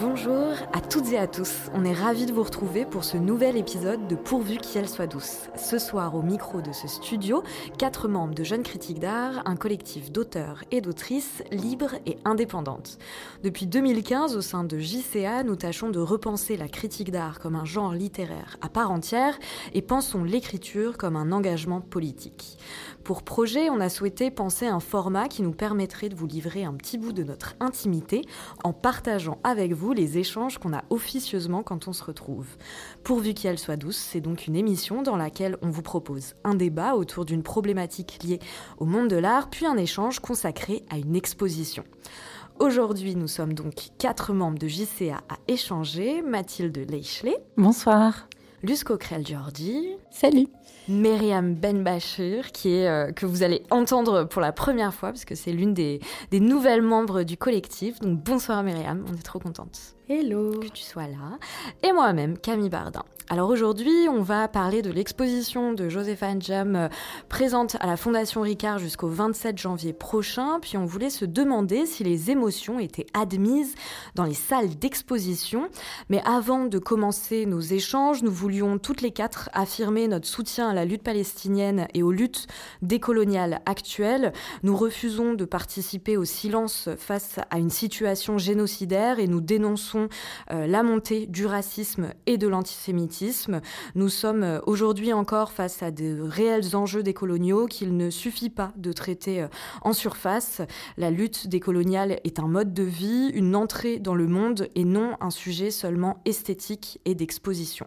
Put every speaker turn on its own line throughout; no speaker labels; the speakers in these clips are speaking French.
Bonjour à toutes et à tous, on est ravis de vous retrouver pour ce nouvel épisode de Pourvu qu'elle soit douce. Ce soir au micro de ce studio, quatre membres de Jeunes Critiques d'Art, un collectif d'auteurs et d'autrices libres et indépendantes. Depuis 2015, au sein de JCA, nous tâchons de repenser la critique d'art comme un genre littéraire à part entière et pensons l'écriture comme un engagement politique. Pour projet, on a souhaité penser un format qui nous permettrait de vous livrer un petit bout de notre intimité en partageant avec vous les échanges qu'on a officieusement quand on se retrouve. Pourvu qu'elle soit douce, c'est donc une émission dans laquelle on vous propose un débat autour d'une problématique liée au monde de l'art, puis un échange consacré à une exposition. Aujourd'hui, nous sommes donc quatre membres de JCA à échanger. Mathilde Leichley.
Bonsoir.
Luce Coquerel-Giorgi.
Salut.
Myriam Benbachir, qui est, euh, que vous allez entendre pour la première fois, parce que c'est l'une des, des nouvelles membres du collectif. Donc bonsoir Myriam, on est trop contente.
Hello.
Que tu sois là. Et moi-même, Camille Bardin. Alors aujourd'hui, on va parler de l'exposition de Joséphine Jam euh, présente à la Fondation Ricard jusqu'au 27 janvier prochain. Puis on voulait se demander si les émotions étaient admises dans les salles d'exposition. Mais avant de commencer nos échanges, nous voulions toutes les quatre affirmer notre soutien à la lutte palestinienne et aux luttes décoloniales actuelles. Nous refusons de participer au silence face à une situation génocidaire et nous dénonçons euh, la montée du racisme et de l'antisémitisme. Nous sommes euh, aujourd'hui encore face à de réels enjeux décoloniaux qu'il ne suffit pas de traiter euh, en surface. La lutte décoloniale est un mode de vie, une entrée dans le monde et non un sujet seulement esthétique et d'exposition.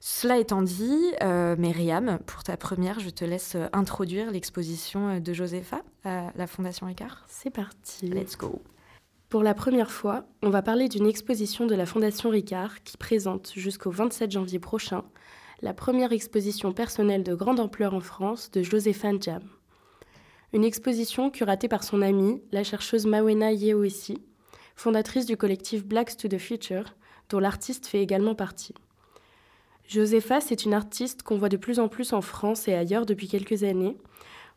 Cela étant dit, euh, Myriam, pour ta première, je te laisse introduire l'exposition de Josepha à la Fondation Ricard.
C'est parti.
Let's go.
Pour la première fois, on va parler d'une exposition de la Fondation Ricard qui présente jusqu'au 27 janvier prochain la première exposition personnelle de grande ampleur en France de Joséphine Jam. Une exposition curatée par son amie, la chercheuse Mawena Yehoessi, fondatrice du collectif Blacks to the Future, dont l'artiste fait également partie. Josepha, c'est une artiste qu'on voit de plus en plus en France et ailleurs depuis quelques années,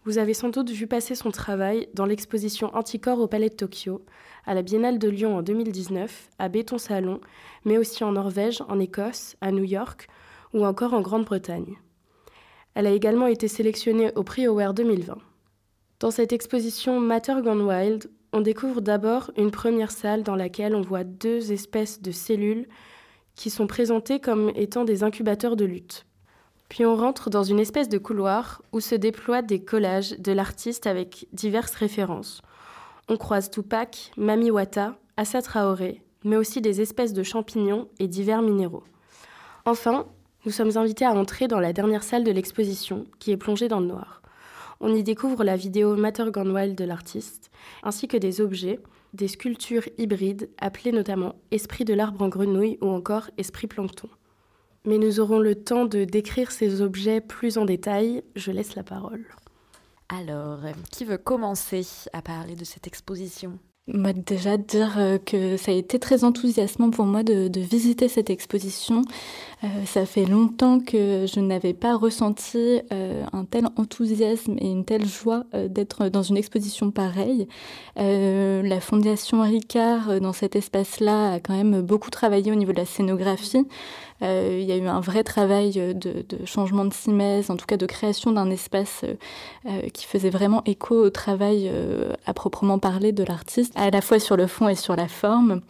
vous avez sans doute vu passer son travail dans l'exposition Anticorps au Palais de Tokyo, à la Biennale de Lyon en 2019, à Béton Salon, mais aussi en Norvège, en Écosse, à New York ou encore en Grande-Bretagne. Elle a également été sélectionnée au prix Aware 2020. Dans cette exposition Matter Gone Wild, on découvre d'abord une première salle dans laquelle on voit deux espèces de cellules qui sont présentées comme étant des incubateurs de lutte. Puis on rentre dans une espèce de couloir où se déploient des collages de l'artiste avec diverses références. On croise Tupac, Mami Wata, Assa Traoré, mais aussi des espèces de champignons et divers minéraux. Enfin, nous sommes invités à entrer dans la dernière salle de l'exposition, qui est plongée dans le noir. On y découvre la vidéo Matter de l'artiste, ainsi que des objets, des sculptures hybrides appelées notamment Esprit de l'arbre en grenouille ou encore Esprit plancton mais nous aurons le temps de décrire ces objets plus en détail. Je laisse la parole.
Alors, qui veut commencer à parler de cette exposition?
Moi, déjà dire euh, que ça a été très enthousiasmant pour moi de, visiter cette exposition. Euh, ça fait longtemps que je n'avais pas ressenti euh, un tel enthousiasme et une telle joie d'être dans une exposition pareille. la Fondation Ricard, dans cet espace-là, a quand même beaucoup travaillé au niveau de la scénographie. il y a eu un vrai travail de, de, changement de simèse, en tout cas de création d'un espace qui faisait vraiment écho au travail à proprement parler de l'artiste à la fois sur le fond et sur la forme.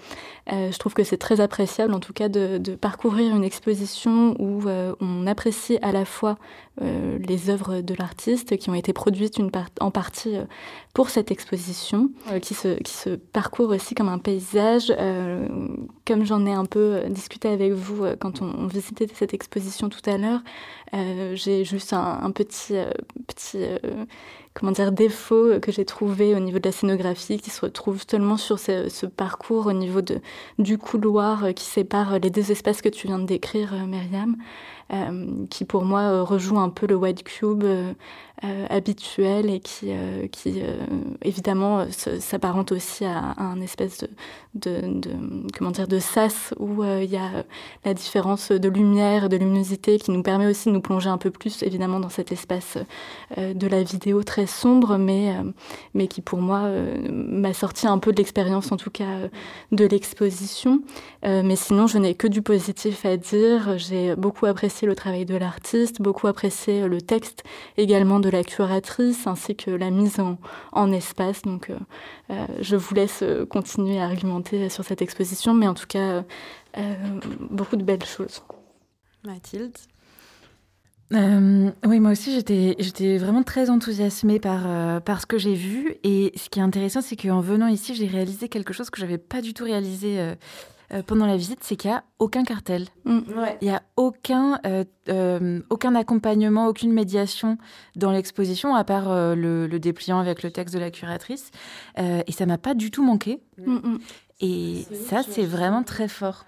Euh, je trouve que c'est très appréciable, en tout cas, de, parcourir une exposition où euh, on apprécie à la fois euh, les œuvres de l'artiste qui ont été produites une en partie pour cette exposition, qui, se, qui se parcourt aussi comme un paysage. comme j'en ai un peu discuté avec vous quand on, visitait cette exposition tout à l'heure, j'ai juste un, un petit, petit comment dire, défaut que j'ai trouvé au niveau de la scénographie qui se retrouve seulement sur ce, parcours au niveau du couloir qui sépare les deux espaces que tu viens de décrire, euh, Myriam, qui pour moi rejoue un peu le White Cube, habituel et qui, qui évidemment s'apparente aussi à, un espèce de, de, comment dire de sas où il y a la différence de lumière, de luminosité qui nous permet aussi de nous plonger un peu plus évidemment dans cet espace de la vidéo très sombre, mais mais qui pour moi m'a sorti un peu de l'expérience en tout cas de l'exposition. mais sinon je n'ai que du positif à dire. J'ai beaucoup apprécié le travail de l'artiste, beaucoup apprécié le texte également de la curatrice, ainsi que la mise en, espace. Donc, euh, euh, je vous laisse continuer à argumenter sur cette exposition, mais en tout cas, euh, beaucoup de belles choses.
Mathilde?
Oui, moi aussi, j'étais, j'étais vraiment très enthousiasmée par, par ce que j'ai vu. Et ce qui est intéressant, c'est qu'en venant ici, j'ai réalisé quelque chose que je n'avais pas du tout réalisé euh, pendant la visite, c'est qu'il n'y a aucun cartel. Mm. Il n'y a aucun, euh, euh, aucun accompagnement, aucune médiation dans l'exposition, à part le, dépliant avec le texte de la curatrice. et ça m'a pas du tout manqué. Mm, et ça, c'est vraiment très fort.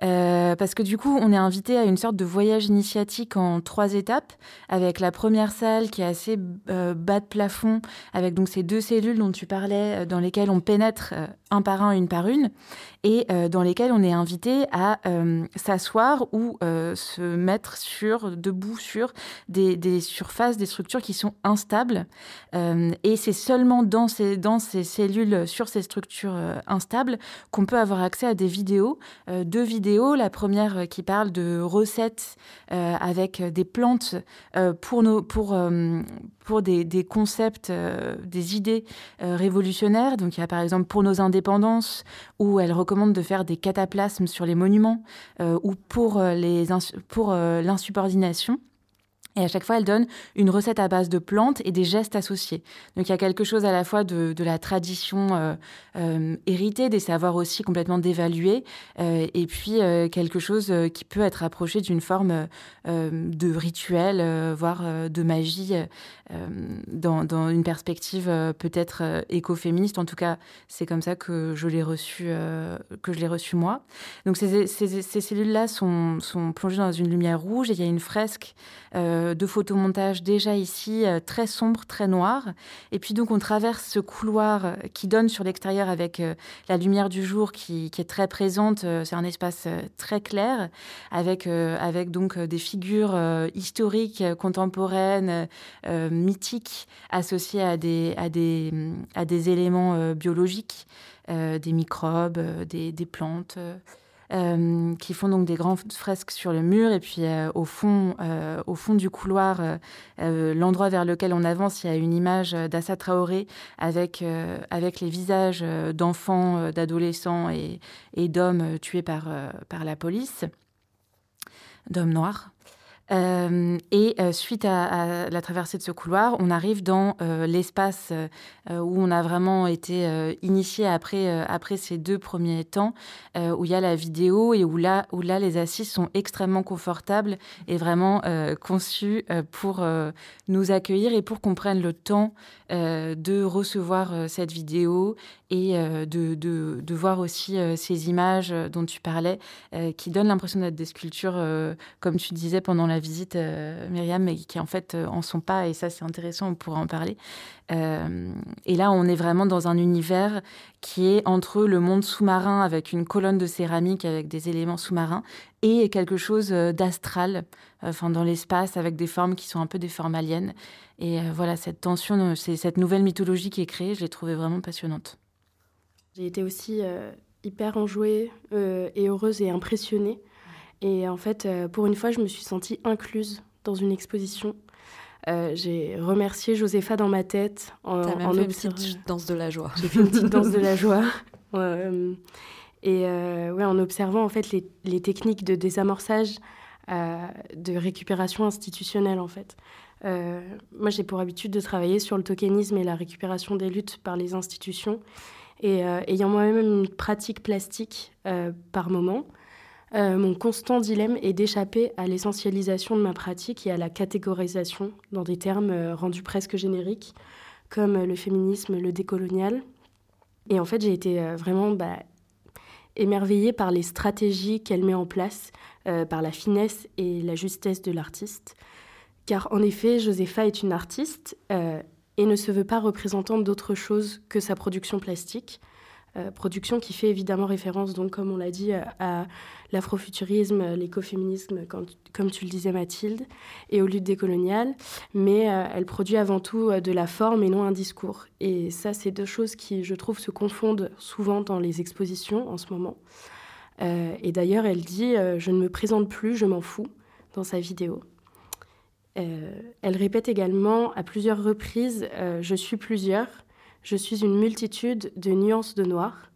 parce que du coup, on est invité à une sorte de voyage initiatique en trois étapes, avec la première salle qui est assez bas de plafond, avec donc ces deux cellules dont tu parlais, dans lesquelles on pénètre un par un, une par une et euh, dans lesquels on est invité à euh, s'asseoir ou euh, se mettre sur, debout sur des, surfaces, des structures qui sont instables. et c'est seulement dans ces, dans ces cellules, sur ces structures instables, qu'on peut avoir accès à des vidéos. deux vidéos, la première qui parle de recettes avec des plantes pour, nos, pour, pour des, des concepts, des idées révolutionnaires. Donc il y a par exemple pour nos indépendances, où elle recommande de faire des cataplasmes sur les monuments euh, ou pour, euh, euh, l'insubordination. Et à chaque fois, elle donne une recette à base de plantes et des gestes associés. Donc il y a quelque chose à la fois de, la tradition euh, euh, héritée, des savoirs aussi complètement dévalués, euh, et puis quelque chose qui peut être approché d'une forme de rituel, voire de magie, dans, une perspective peut-être écoféministe. En tout cas, c'est comme ça que je l'ai reçu, que je l'ai reçu moi. Donc ces, cellules-là sont, plongées dans une lumière rouge et il y a une fresque. De photomontage déjà ici, euh, très sombre, très noir. Et puis donc on traverse ce couloir euh, qui donne sur l'extérieur avec la lumière du jour qui, est très présente. C'est un espace très clair avec, donc des figures historiques, contemporaines, mythiques, associées à des, éléments biologiques, des microbes, des plantes. Euh, qui font donc des grandes fresques sur le mur. Et puis euh, au, fond, euh, au fond du couloir, l'endroit vers lequel on avance, il y a une image d'Assa Traoré avec, avec les visages d'enfants, d'adolescents et, et d'hommes tués par, par la police, d'hommes noirs. Euh, et euh, suite à, la traversée de ce couloir, on arrive dans euh, l'espace où on a vraiment été initié après, après ces deux premiers temps, où il y a la vidéo et où là, où là les assises sont extrêmement confortables et vraiment conçues pour nous accueillir et pour qu'on prenne le temps de recevoir cette vidéo et de, de, voir aussi ces images dont tu parlais, qui donnent l'impression d'être des sculptures, comme tu disais pendant la visite, euh, Myriam, mais qui en fait euh, en sont pas. Et ça, c'est intéressant, on pourra en parler. Euh, et là, on est vraiment dans un univers qui est entre le monde sous-marin avec une colonne de céramique avec des éléments sous-marins et quelque chose d'astral, enfin dans l'espace avec des formes qui sont un peu des formes aliens. Et voilà, cette tension, cette nouvelle mythologie qui est créée, je l'ai trouvée vraiment passionnante.
J'ai été aussi hyper enjouée et heureuse et impressionnée et en fait, euh, pour une fois, je me suis sentie incluse dans une exposition. Euh, j'ai remercié Josépha dans ma tête.
En, T'as même en fait une petite danse de la joie.
J'ai fait une petite danse de la joie. et euh, ouais, en observant en fait les, les techniques de désamorçage, de récupération institutionnelle en fait. moi, j'ai pour habitude de travailler sur le tokenisme et la récupération des luttes par les institutions. Et ayant moi-même une pratique plastique par moment, euh, mon constant dilemme est d'échapper à l'essentialisation de ma pratique et à la catégorisation dans des termes euh, rendus presque génériques, comme euh, le féminisme, le décolonial. Et en fait, j'ai été vraiment bah, émerveillée par les stratégies qu'elle met en place, par la finesse et la justesse de l'artiste, car en effet, Josepha est une artiste et ne se veut pas représentante d'autre chose que sa production plastique. Euh, production qui fait évidemment référence, donc, comme on l'a dit, à l'afrofuturisme, l'écoféminisme, comme tu le disais Mathilde, et aux luttes décoloniales, mais euh, elle produit avant tout euh, de la forme et non un discours. Et ça, c'est deux choses qui, je trouve, se confondent souvent dans les expositions en ce moment. et d'ailleurs, elle dit Je ne me présente plus, je m'en fous, dans sa vidéo. Elle répète également à plusieurs reprises Je suis plusieurs je suis une multitude de nuances de noir.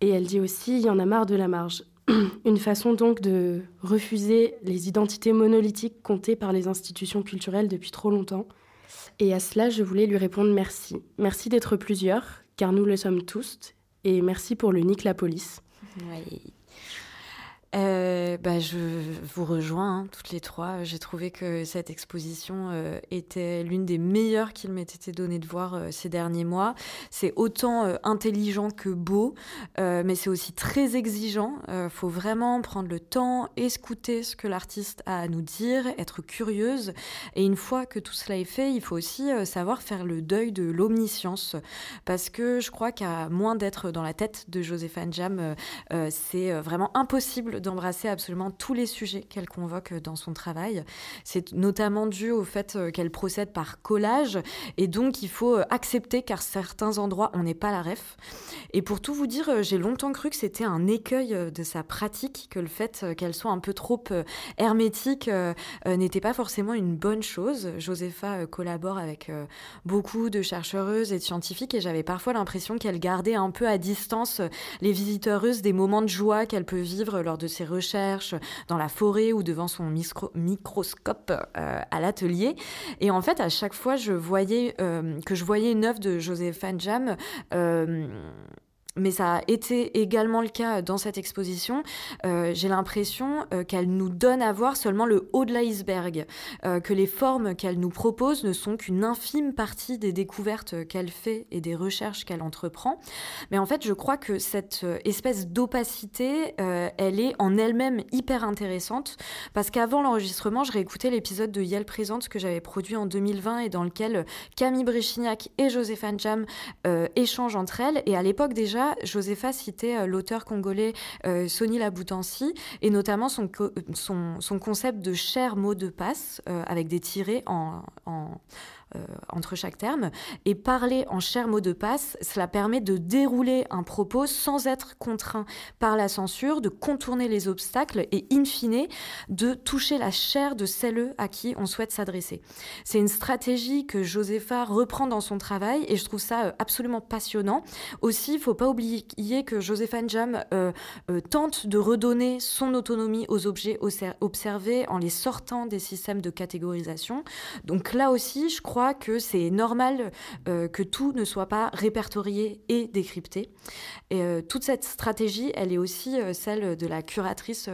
Et elle dit aussi, il y en a marre de la marge. une façon donc de refuser les identités monolithiques comptées par les institutions culturelles depuis trop longtemps. Et à cela, je voulais lui répondre merci. Merci d'être plusieurs, car nous le sommes tous. Et merci pour le Nick la police.
Oui. Euh, bah, je vous rejoins hein, toutes les trois. J'ai trouvé que cette exposition euh, était l'une des meilleures qu'il m'ait été donné de voir euh, ces derniers mois. C'est autant intelligent que beau, mais c'est aussi très exigeant. Il faut vraiment prendre le temps, écouter ce que l'artiste a à nous dire, être curieuse. Et une fois que tout cela est fait, il faut aussi savoir faire le deuil de l'omniscience. Parce que je crois qu'à moins d'être dans la tête de Joséphine Jam, c'est vraiment impossible d'embrasser absolument tous les sujets qu'elle convoque dans son travail. C'est notamment dû au fait euh, qu'elle procède par collage et donc il faut euh, accepter qu'à certains endroits on n'est pas la ref. Et pour tout vous dire, euh, j'ai longtemps cru que c'était un écueil de sa pratique, que le fait qu'elle soit un peu trop hermétique n'était pas forcément une bonne chose. Josepha collabore avec beaucoup de chercheuses et de scientifiques et j'avais parfois l'impression qu'elle gardait un peu à distance les visiteuses des moments de joie qu'elle peut vivre lors de ses recherches dans la forêt ou devant son microscope euh, à l'atelier. Et en fait, à chaque fois je voyais, euh, que je voyais une œuvre de Joséphine Jam, euh, mais ça a été également le cas dans cette exposition. Euh, j'ai l'impression euh, qu'elle nous donne à voir seulement le haut de l'iceberg, euh, que les formes qu'elle nous propose ne sont qu'une infime partie des découvertes qu'elle fait et des recherches qu'elle entreprend. Mais en fait, je crois que cette espèce d'opacité, elle est en elle-même hyper intéressante, parce qu'avant l'enregistrement, je réécoutais l'épisode de Yale Présente que j'avais produit en 2020 et dans lequel Camille Bréchignac et Joséphine Jam échangent entre elles. Et à l'époque déjà, Josepha citait euh, l'auteur congolais euh, Sonny Laboutansi et notamment son, concept de cher mot de passe euh, avec des tirés en, euh, entre chaque terme. Et parler en cher mot de passe, cela permet de dérouler un propos sans être contraint par la censure, de contourner les obstacles et, in fine, de toucher la chair de celles à qui on souhaite s'adresser. C'est une stratégie que Josepha reprend dans son travail et je trouve ça euh, absolument passionnant. Aussi, il ne faut pas oublier que Josepha Njam euh, tente de redonner son autonomie aux objets observés en les sortant des systèmes de catégorisation. Donc là aussi, je crois que c'est normal euh, que tout ne soit pas répertorié et décrypté. Et euh, toute cette stratégie, elle est aussi euh, celle de la curatrice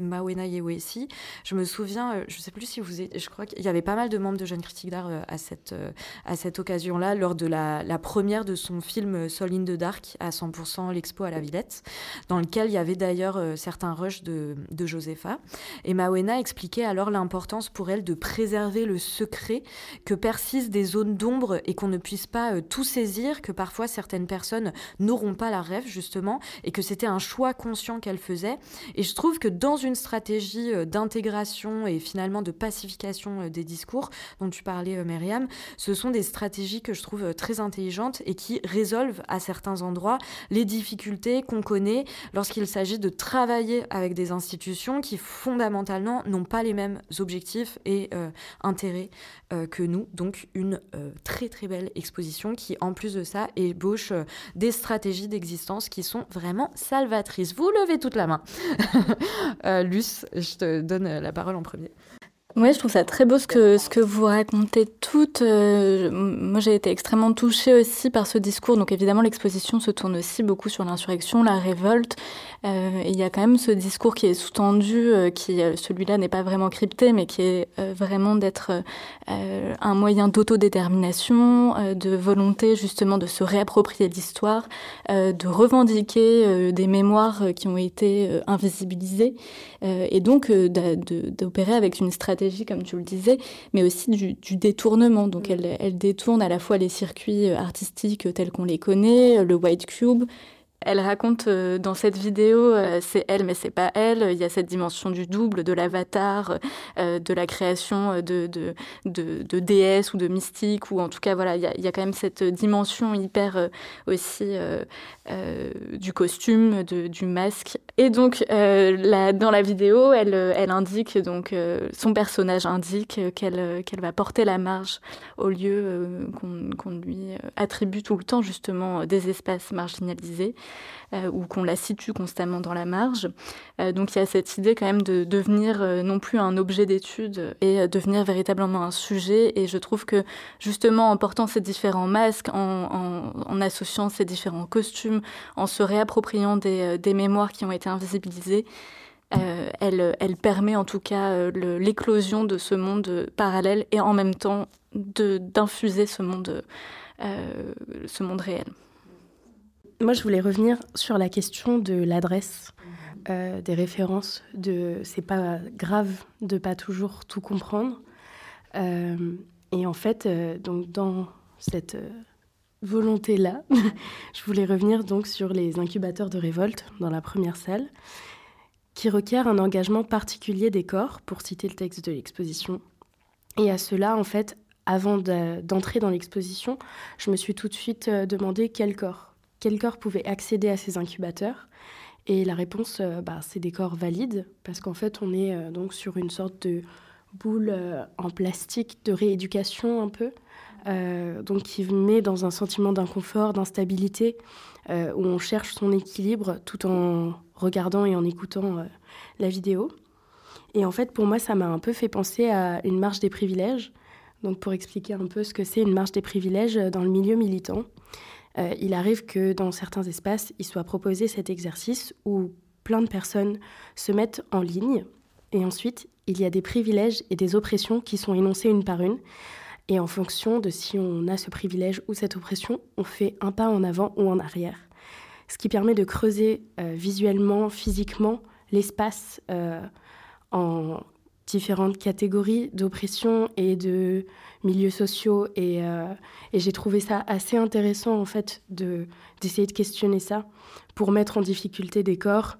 Mawena Yewesi. Je me souviens, je ne sais plus si vous êtes, je crois qu'il y avait pas mal de membres de Jeunes Critiques d'Art à cette, à cette occasion-là, lors de la, première de son film Sol in the Dark à 100% l'expo à la Villette, dans lequel il y avait d'ailleurs certains rushs de, de Josepha. Et Mawena expliquait alors l'importance pour elle de préserver le secret que personne des zones d'ombre et qu'on ne puisse pas euh, tout saisir, que parfois certaines personnes n'auront pas la rêve justement, et que c'était un choix conscient qu'elle faisait. Et je trouve que dans une stratégie euh, d'intégration et finalement de pacification euh, des discours dont tu parlais, Myriam, ce sont des stratégies que je trouve très intelligentes et qui résolvent à certains endroits les difficultés qu'on connaît lorsqu'il s'agit de travailler avec des institutions qui fondamentalement n'ont pas les mêmes objectifs et intérêts que nous. Donc une euh, très très belle exposition qui, en plus de ça, ébauche euh, des stratégies d'existence qui sont vraiment salvatrices. Vous levez toute la main. euh, Luce, je te donne la parole en premier.
Oui, je trouve ça très beau ce que, ce que vous racontez toutes. Moi, j'ai été extrêmement touchée aussi par ce discours. Donc, évidemment, l'exposition se tourne aussi beaucoup sur l'insurrection, la révolte. Euh, il y a quand même ce discours qui est sous-tendu, euh, qui, celui-là, n'est pas vraiment crypté, mais qui est vraiment d'être un moyen d'autodétermination, de volonté, justement, de se réapproprier l'histoire, de revendiquer des mémoires qui ont été invisibilisées, et donc d'opérer avec une stratégie comme tu le disais, mais aussi du, détournement. Donc, elle, elle, détourne à la fois les circuits artistiques tels qu'on les connaît, le white cube, elle raconte euh, dans cette vidéo, euh, c'est elle mais c'est pas elle. Il y a cette dimension du double, de l'avatar, euh, de la création de, déesses ou de mystiques, ou en tout cas voilà, il y a, quand même cette dimension hyper aussi du costume, du masque. Et donc la, dans la vidéo, elle, elle indique donc son personnage indique qu'elle va porter la marge au lieu qu'on lui attribue tout le temps justement des espaces marginalisés. Euh, ou qu'on la situe constamment dans la marge. Euh, donc il y a cette idée quand même de devenir euh, non plus un objet d'étude et devenir véritablement un sujet. Et je trouve que justement en portant ces différents masques, en, associant ces différents costumes, en se réappropriant des, mémoires qui ont été invisibilisées, elle, elle, permet en tout cas l'éclosion de ce monde parallèle et en même temps d'infuser ce monde, ce monde réel
moi, je voulais revenir sur la question de l'adresse, euh, des références. De, c'est pas grave de pas toujours tout comprendre. Euh, et en fait, euh, donc dans cette volonté-là, je voulais revenir donc sur les incubateurs de révolte dans la première salle, qui requièrent un engagement particulier des corps, pour citer le texte de l'exposition. Et à cela, en fait, avant d'entrer dans l'exposition, je me suis tout de suite demandé quel corps quel corps pouvait accéder à ces incubateurs. Et la réponse, euh, bah, c'est des corps valides, parce qu'en fait, on est euh, donc sur une sorte de boule euh, en plastique de rééducation un peu, donc qui met dans un sentiment d'inconfort, d'instabilité, où on cherche son équilibre tout en regardant et en écoutant la vidéo. Et en fait, pour moi, ça m'a un peu fait penser à une marche des privilèges. Donc, pour expliquer un peu ce que c'est une marche des privilèges dans le milieu militant. Euh, il arrive que dans certains espaces, il soit proposé cet exercice où plein de personnes se mettent en ligne et ensuite il y a des privilèges et des oppressions qui sont énoncés une par une. Et en fonction de si on a ce privilège ou cette oppression, on fait un pas en avant ou en arrière. Ce qui permet de creuser euh, visuellement, physiquement, l'espace euh, en différentes catégories d'oppression et de milieux sociaux et, euh, j'ai trouvé ça assez intéressant en fait de d'essayer de questionner ça pour mettre en difficulté des corps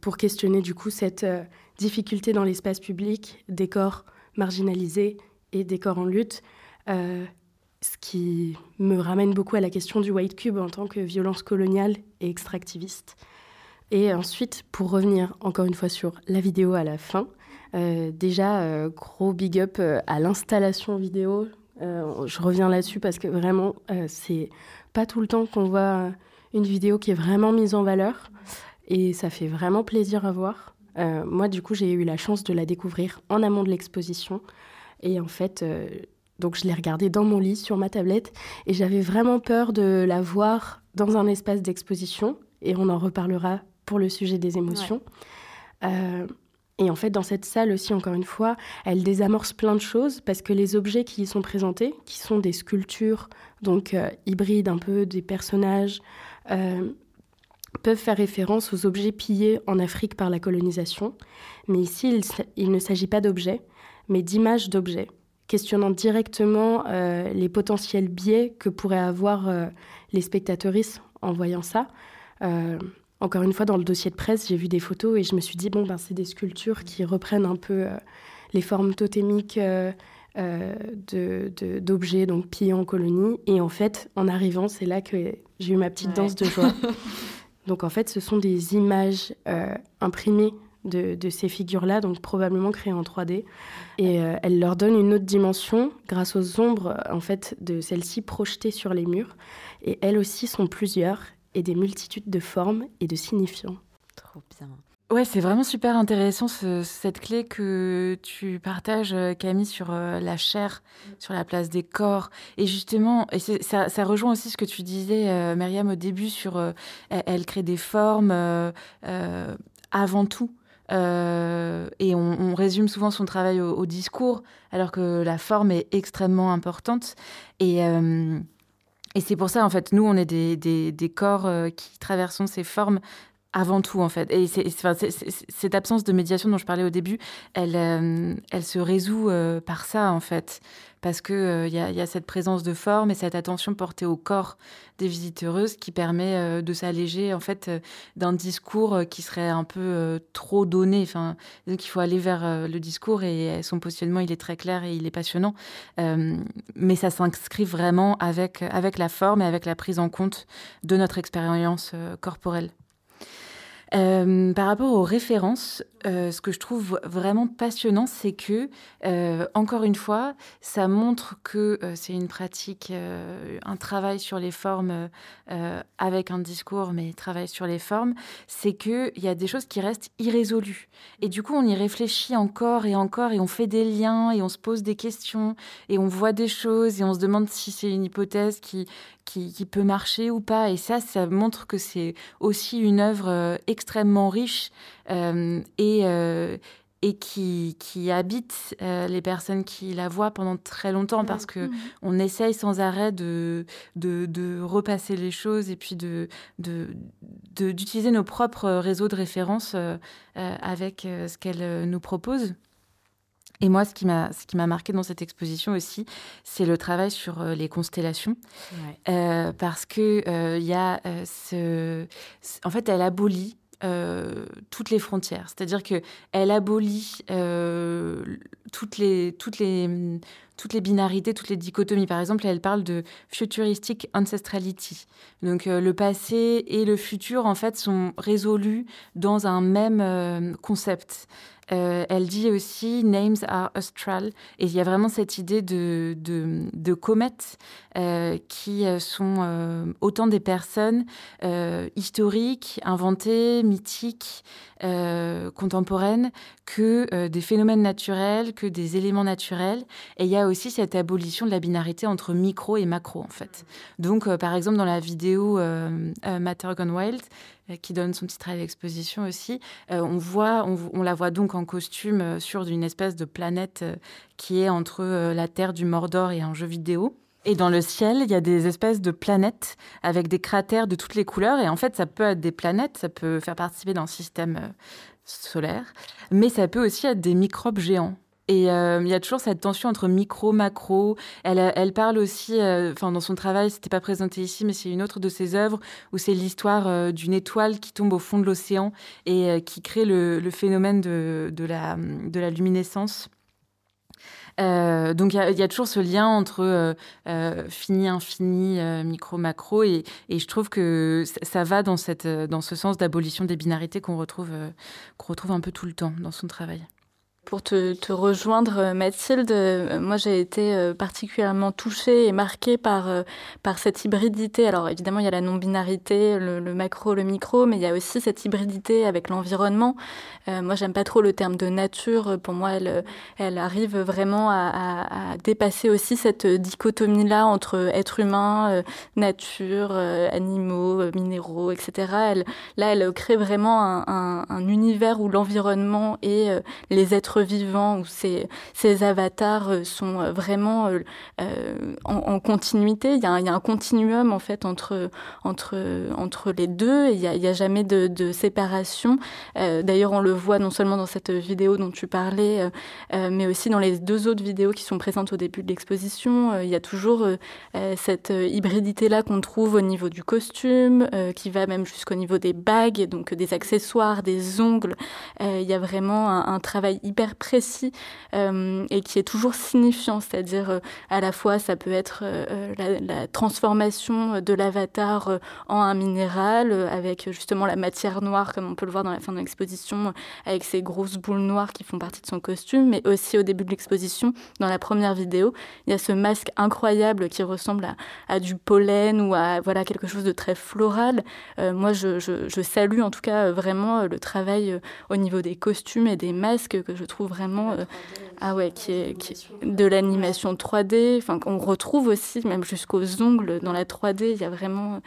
pour questionner du coup cette difficulté dans l'espace public des corps marginalisés et des corps en lutte ce qui me ramène beaucoup à la question du white cube en tant que violence coloniale et extractiviste et ensuite pour revenir encore une fois sur la vidéo à la fin euh, déjà, euh, gros big up euh, à l'installation vidéo. je reviens là-dessus parce que vraiment, c'est pas tout le temps qu'on voit une vidéo qui est vraiment mise en valeur. Et ça fait vraiment plaisir à voir. moi, du coup, j'ai eu la chance de la découvrir en amont de l'exposition. Et en fait, donc je l'ai regardée dans mon lit sur ma tablette. Et j'avais vraiment peur de la voir dans un espace d'exposition. Et on en reparlera pour le sujet des émotions. Et en fait, dans cette salle aussi, encore une fois, elle désamorce plein de choses parce que les objets qui y sont présentés, qui sont des sculptures, donc euh, hybrides un peu des personnages, euh, peuvent faire référence aux objets pillés en Afrique par la colonisation. Mais ici, il, ne s'agit pas d'objets, mais d'images d'objets, questionnant directement euh, les potentiels biais que pourraient avoir les spectateuristes en voyant ça. Encore une fois, dans le dossier de presse, j'ai vu des photos et je me suis dit, bon, ben, c'est des sculptures qui reprennent un peu euh, les formes totémiques euh, euh, d'objets, donc pillés en colonie. Et en fait, en arrivant, c'est là que j'ai eu ma petite danse de joie. donc en fait, ce sont des images imprimées de, de ces figures-là, donc probablement créées en 3D. Et elles leur donnent une autre dimension grâce aux ombres en fait de celles-ci projetées sur les murs. Et elles aussi sont plusieurs et des multitudes de formes et de signifiants.
Trop bien.
Ouais, c'est vraiment super intéressant cette clé que tu partages, euh, Camille, sur euh, la chair, sur la place des corps. Et justement, et ça, ça, rejoint aussi ce que tu disais, euh, Myriam, au début, sur elle, crée des formes avant tout. Et on, résume souvent son travail au, discours, alors que la forme est extrêmement importante. Et et c'est pour ça, en fait, nous, on est des, corps euh, qui traversons ces formes avant tout en fait. Et cette absence de médiation dont je parlais au début, elle, euh, se résout euh, par ça en fait, parce que il euh, y, a, cette présence de forme et cette attention portée au corps des visiteuses qui permet de s'alléger en fait d'un discours qui serait un peu trop donné. Enfin, donc il faut aller vers le discours et son positionnement il est très clair et il est passionnant, mais ça s'inscrit vraiment avec avec la forme et avec la prise en compte de notre expérience corporelle. Euh, par rapport aux références, euh, ce que je trouve vraiment passionnant, c'est que, euh, encore une fois, ça montre que c'est une pratique, un travail sur les formes avec un discours, mais travail sur les formes, c'est qu'il y a des choses qui restent irrésolues. Et du coup, on y réfléchit encore et encore, et on fait des liens, et on se pose des questions, et on voit des choses, et on se demande si c'est une hypothèse qui, qui, peut marcher ou pas. Et ça, ça montre que c'est aussi une œuvre euh, extrêmement riche euh, et, euh, et qui, qui habite les personnes qui la voient pendant très longtemps parce que on essaye sans arrêt de, de, de, repasser les choses et puis de, d'utiliser nos propres réseaux de référence avec ce qu'elle nous propose. Et moi, ce qui m'a ce qui m'a marqué dans cette exposition aussi, c'est le travail sur euh, les constellations, euh, parce que il euh, y a ce, en fait, elle abolit toutes les frontières. C'est-à-dire que elle abolit toutes les toutes les toutes les binarités, toutes les dichotomies. Par exemple, elle parle de futuristic ancestrality. Donc le passé et le futur, en fait, sont résolus dans un même concept. Euh, elle dit aussi Names are astral. Et il y a vraiment cette idée de, de, comètes euh, qui euh, sont autant des personnes historiques, inventées, mythiques, contemporaines, que des phénomènes naturels, que des éléments naturels. Et il y a aussi cette abolition de la binarité entre micro et macro, en fait. Donc, par exemple, dans la vidéo Matter Gone Wild, qui donne son titre à l'exposition aussi. Euh, on, voit, on, la voit donc en costume euh, sur une espèce de planète qui est entre la Terre du Mordor et un jeu vidéo. Et dans le ciel, il y a des espèces de planètes avec des cratères de toutes les couleurs. Et en fait, ça peut être des planètes, ça peut faire participer d'un système solaire, mais ça peut aussi être des microbes géants. Et euh, il y a toujours cette tension entre micro, macro. Elle, parle aussi, euh, enfin dans son travail, c'était pas présenté ici, mais c'est une autre de ses œuvres où c'est l'histoire euh, d'une étoile qui tombe au fond de l'océan et qui crée le, phénomène de, la, luminescence. donc il y, a toujours ce lien entre fini, infini, micro, macro, et, je trouve que ça va dans, ce sens d'abolition des binarités qu'on retrouve un peu tout le temps dans son travail.
Pour te, rejoindre, euh, Mathilde, euh, moi j'ai été euh, particulièrement touchée et marquée par, par cette hybridité. Alors évidemment, il y a la non-binarité, le, macro, le micro, mais il y a aussi cette hybridité avec l'environnement. Euh, moi, j'aime pas trop le terme de nature. Pour moi, elle, elle arrive vraiment à, à, dépasser aussi cette dichotomie-là entre être humain, nature, animaux, minéraux, etc. Là, elle crée vraiment un, un, un univers où l'environnement et les êtres vivants, où ces, ces avatars euh, sont euh, vraiment euh, en, continuité. Il y, a un, continuum en fait entre, entre, entre les deux il n'y a, jamais de, de séparation. D'ailleurs, on le voit non seulement dans cette vidéo dont tu parlais, mais aussi dans les deux autres vidéos qui sont présentes au début de l'exposition. il y a toujours cette hybridité-là qu'on trouve au niveau du costume, qui va même jusqu'au niveau des bagues, donc des accessoires, des ongles. il y a vraiment un, un travail hyper précis euh, et qui est toujours signifiant, c'est-à-dire euh, à la fois ça peut être euh, la, transformation de l'avatar en un minéral avec justement la matière noire comme on peut le voir dans la fin de l'exposition avec ces grosses boules noires qui font partie de son costume, mais aussi au début de l'exposition, dans la première vidéo, il y a ce masque incroyable qui ressemble à, du pollen ou à voilà quelque chose de très floral. Moi, je, je, salue en tout cas vraiment le travail au niveau des costumes et des masques que je trouve vraiment euh, ah ouais qui est, qui est de l'animation 3D enfin on retrouve aussi même jusqu'aux ongles dans la 3D il y a vraiment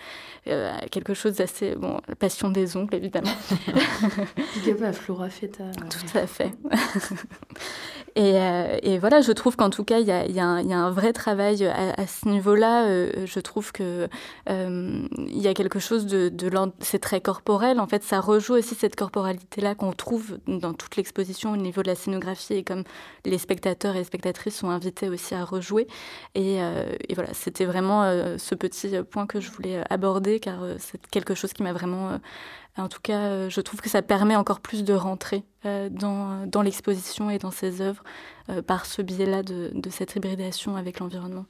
euh, quelque chose d'assez bon la passion des ongles évidemment.
Big up à Flora Feta.
Tout à fait. Et, voilà, je trouve qu'en tout cas, il y a, un vrai travail à, ce niveau-là. je trouve que il y a quelque chose de, de c'est très corporel. En fait, ça rejoue aussi cette corporalité-là qu'on trouve dans toute l'exposition au niveau de la scénographie et comme les spectateurs et spectatrices sont invités aussi à rejouer. Et, et voilà, c'était vraiment ce petit point que je voulais aborder car c'est quelque chose qui m'a vraiment en tout cas, euh, je trouve que ça permet encore plus de rentrer euh, dans, dans l'exposition et dans ses œuvres euh, par ce biais-là de cette hybridation avec l'environnement.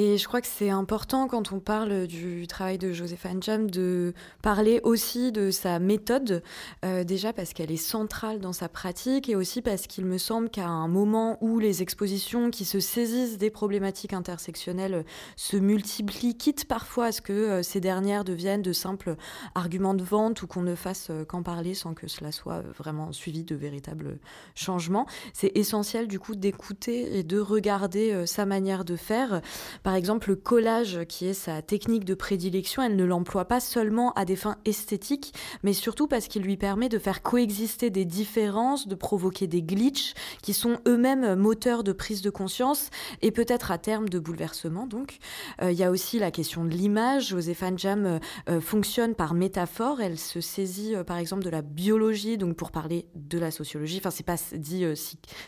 Et je crois que c'est important quand on parle du travail de Joséphine Jam de parler aussi de sa méthode, euh, déjà parce qu'elle est centrale dans sa pratique et aussi parce qu'il me semble qu'à un moment où les expositions qui se saisissent des problématiques intersectionnelles se multiplient, quitte parfois à ce que euh, ces dernières deviennent de simples arguments de vente ou qu'on ne fasse euh, qu'en parler sans que cela soit vraiment suivi de véritables changements, c'est essentiel du coup d'écouter et de regarder sa manière de faire par exemple, le collage, qui est sa technique de prédilection, elle ne l'emploie pas seulement à des fins esthétiques, mais surtout parce qu'il lui permet de faire coexister des différences, de provoquer des glitches, qui sont eux-mêmes moteurs de prise de conscience et peut-être à terme de bouleversement. Donc, euh, il y a aussi la question de l'image. Joséphine Jam euh, euh, fonctionne par métaphore. Elle se saisit, par exemple, de la biologie, donc pour parler de la sociologie. Enfin, c'est pas dit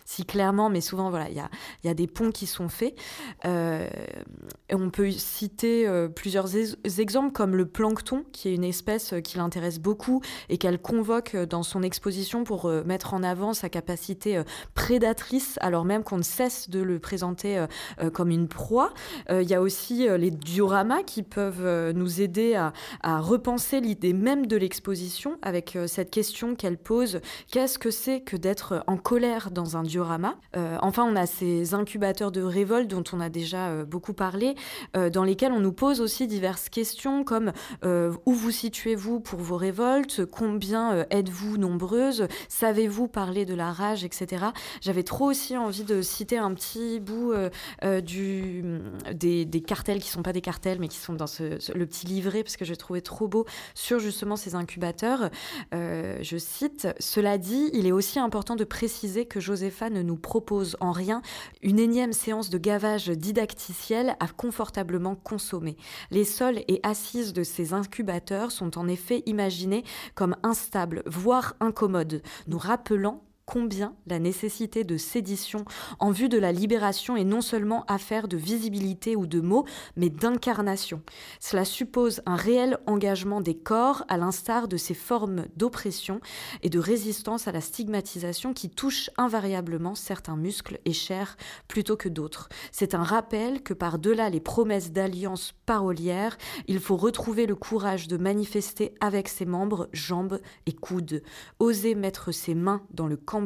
si, clairement, mais souvent, voilà, il y a, y a, des ponts qui sont faits on peut citer euh, plusieurs exemples comme le plancton, qui est une espèce euh, qui l'intéresse beaucoup et qu'elle convoque euh, dans son exposition pour mettre en avant sa capacité prédatrice, alors même qu'on ne cesse de le présenter comme une proie. Il y a aussi les dioramas qui peuvent nous aider à, à repenser l'idée même de l'exposition avec cette question qu'elle pose qu'est-ce que c'est que d'être en colère dans un diorama? Enfin, on a ces incubateurs de révolte dont on a déjà beaucoup parler, euh, dans lesquels on nous pose aussi diverses questions comme euh, où vous situez-vous pour vos révoltes, combien euh, êtes-vous nombreuses, savez-vous parler de la rage, etc. J'avais trop aussi envie de citer un petit bout du, des, des, cartels qui sont pas des cartels mais qui sont dans le petit livret parce que je trouvais trop beau sur justement ces incubateurs. je cite, Cela dit, il est aussi important de préciser que Josepha ne nous propose en rien une énième séance de gavage didacticiel à confortablement consommer. Les sols et assises de ces incubateurs sont en effet imaginés comme instables, voire incommodes, nous rappelant combien la nécessité de sédition en vue de la libération est non seulement affaire de visibilité ou de mots, mais d'incarnation. Cela suppose un réel engagement des corps à l'instar de ces formes d'oppression et de résistance à la stigmatisation qui touchent invariablement certains muscles et chairs plutôt que d'autres. C'est un rappel que par-delà les promesses d'alliance parolière, il faut retrouver le courage de manifester avec ses membres, jambes et coudes, oser mettre ses mains dans le camp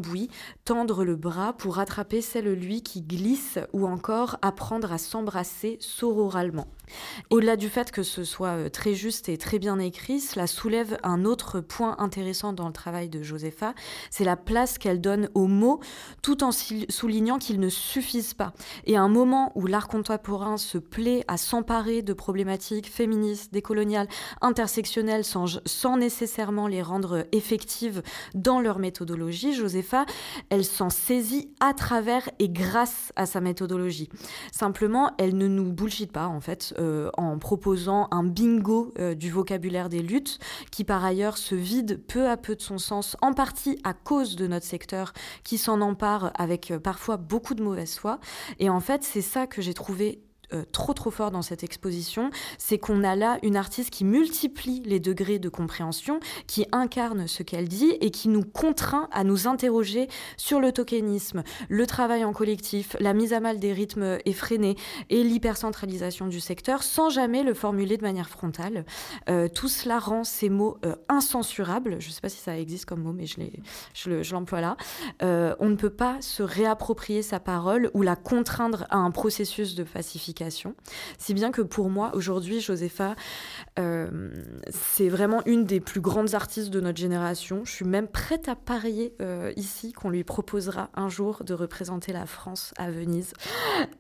tendre le bras pour attraper celle lui qui glisse ou encore apprendre à s'embrasser sororalement. Au-delà du fait que ce soit euh, très juste et très bien écrit, cela soulève un autre point intéressant dans le travail de Josepha, c'est la place qu'elle donne aux mots tout en soulignant qu'ils ne suffisent pas. Et à un moment où l'art contemporain se plaît à s'emparer de problématiques féministes, décoloniales, intersectionnelles sans, sans nécessairement les rendre effectives dans leur méthodologie, Josepha, elle s'en saisit à travers et grâce à sa méthodologie. Simplement, elle ne nous bullshit pas en fait euh, en proposant un bingo euh, du vocabulaire des luttes, qui par ailleurs se vide peu à peu de son sens, en partie à cause de notre secteur qui s'en empare avec euh, parfois beaucoup de mauvaise foi. Et en fait, c'est ça que j'ai trouvé euh, trop trop fort dans cette exposition, c'est qu'on a là une artiste qui multiplie les degrés de compréhension, qui incarne ce qu'elle dit et qui nous contraint à nous interroger sur le tokenisme, le travail en collectif, la mise à mal des rythmes effrénés et l'hypercentralisation du secteur sans jamais le formuler de manière frontale. Euh, tout cela rend ces mots euh, incensurables. Je ne sais pas si ça existe comme mot, mais je l'emploie là. on ne peut pas se réapproprier sa parole ou la contraindre à un processus de pacification si bien que pour moi, aujourd'hui, Josepha, euh, c'est vraiment une des plus grandes artistes de notre génération. Je suis même prête à parier euh, ici qu'on lui proposera un jour de représenter la France à Venise.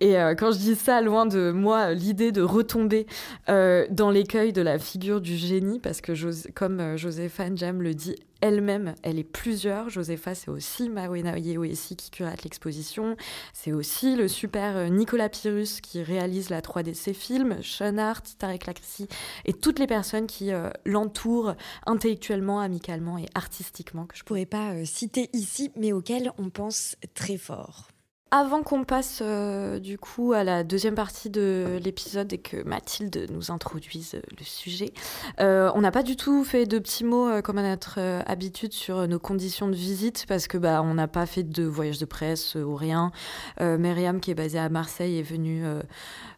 Et euh, quand je dis ça, loin de moi, l'idée de retomber dans l'écueil de la figure du génie, parce que comme Joséphine Jam le dit elle-même, elle est plusieurs. Josepha, c'est aussi Mawena Yeoesi qui curate l'exposition. C'est aussi le super euh, Nicolas Pyrrhus qui réalise la 3D de ses films, Sean Hart, Tarek Lakrissi et toutes les personnes qui euh, l'entourent intellectuellement, amicalement et artistiquement.
Que je pourrais pas euh, citer ici, mais auxquelles on pense très fort.
Avant qu'on passe euh, du coup à la deuxième partie de l'épisode et que Mathilde nous introduise le sujet, euh, on n'a pas du tout fait de petits mots euh, comme à notre habitude sur nos conditions de visite parce que bah on n'a pas fait de voyage de presse ou rien. Myriam qui est basée à Marseille est venue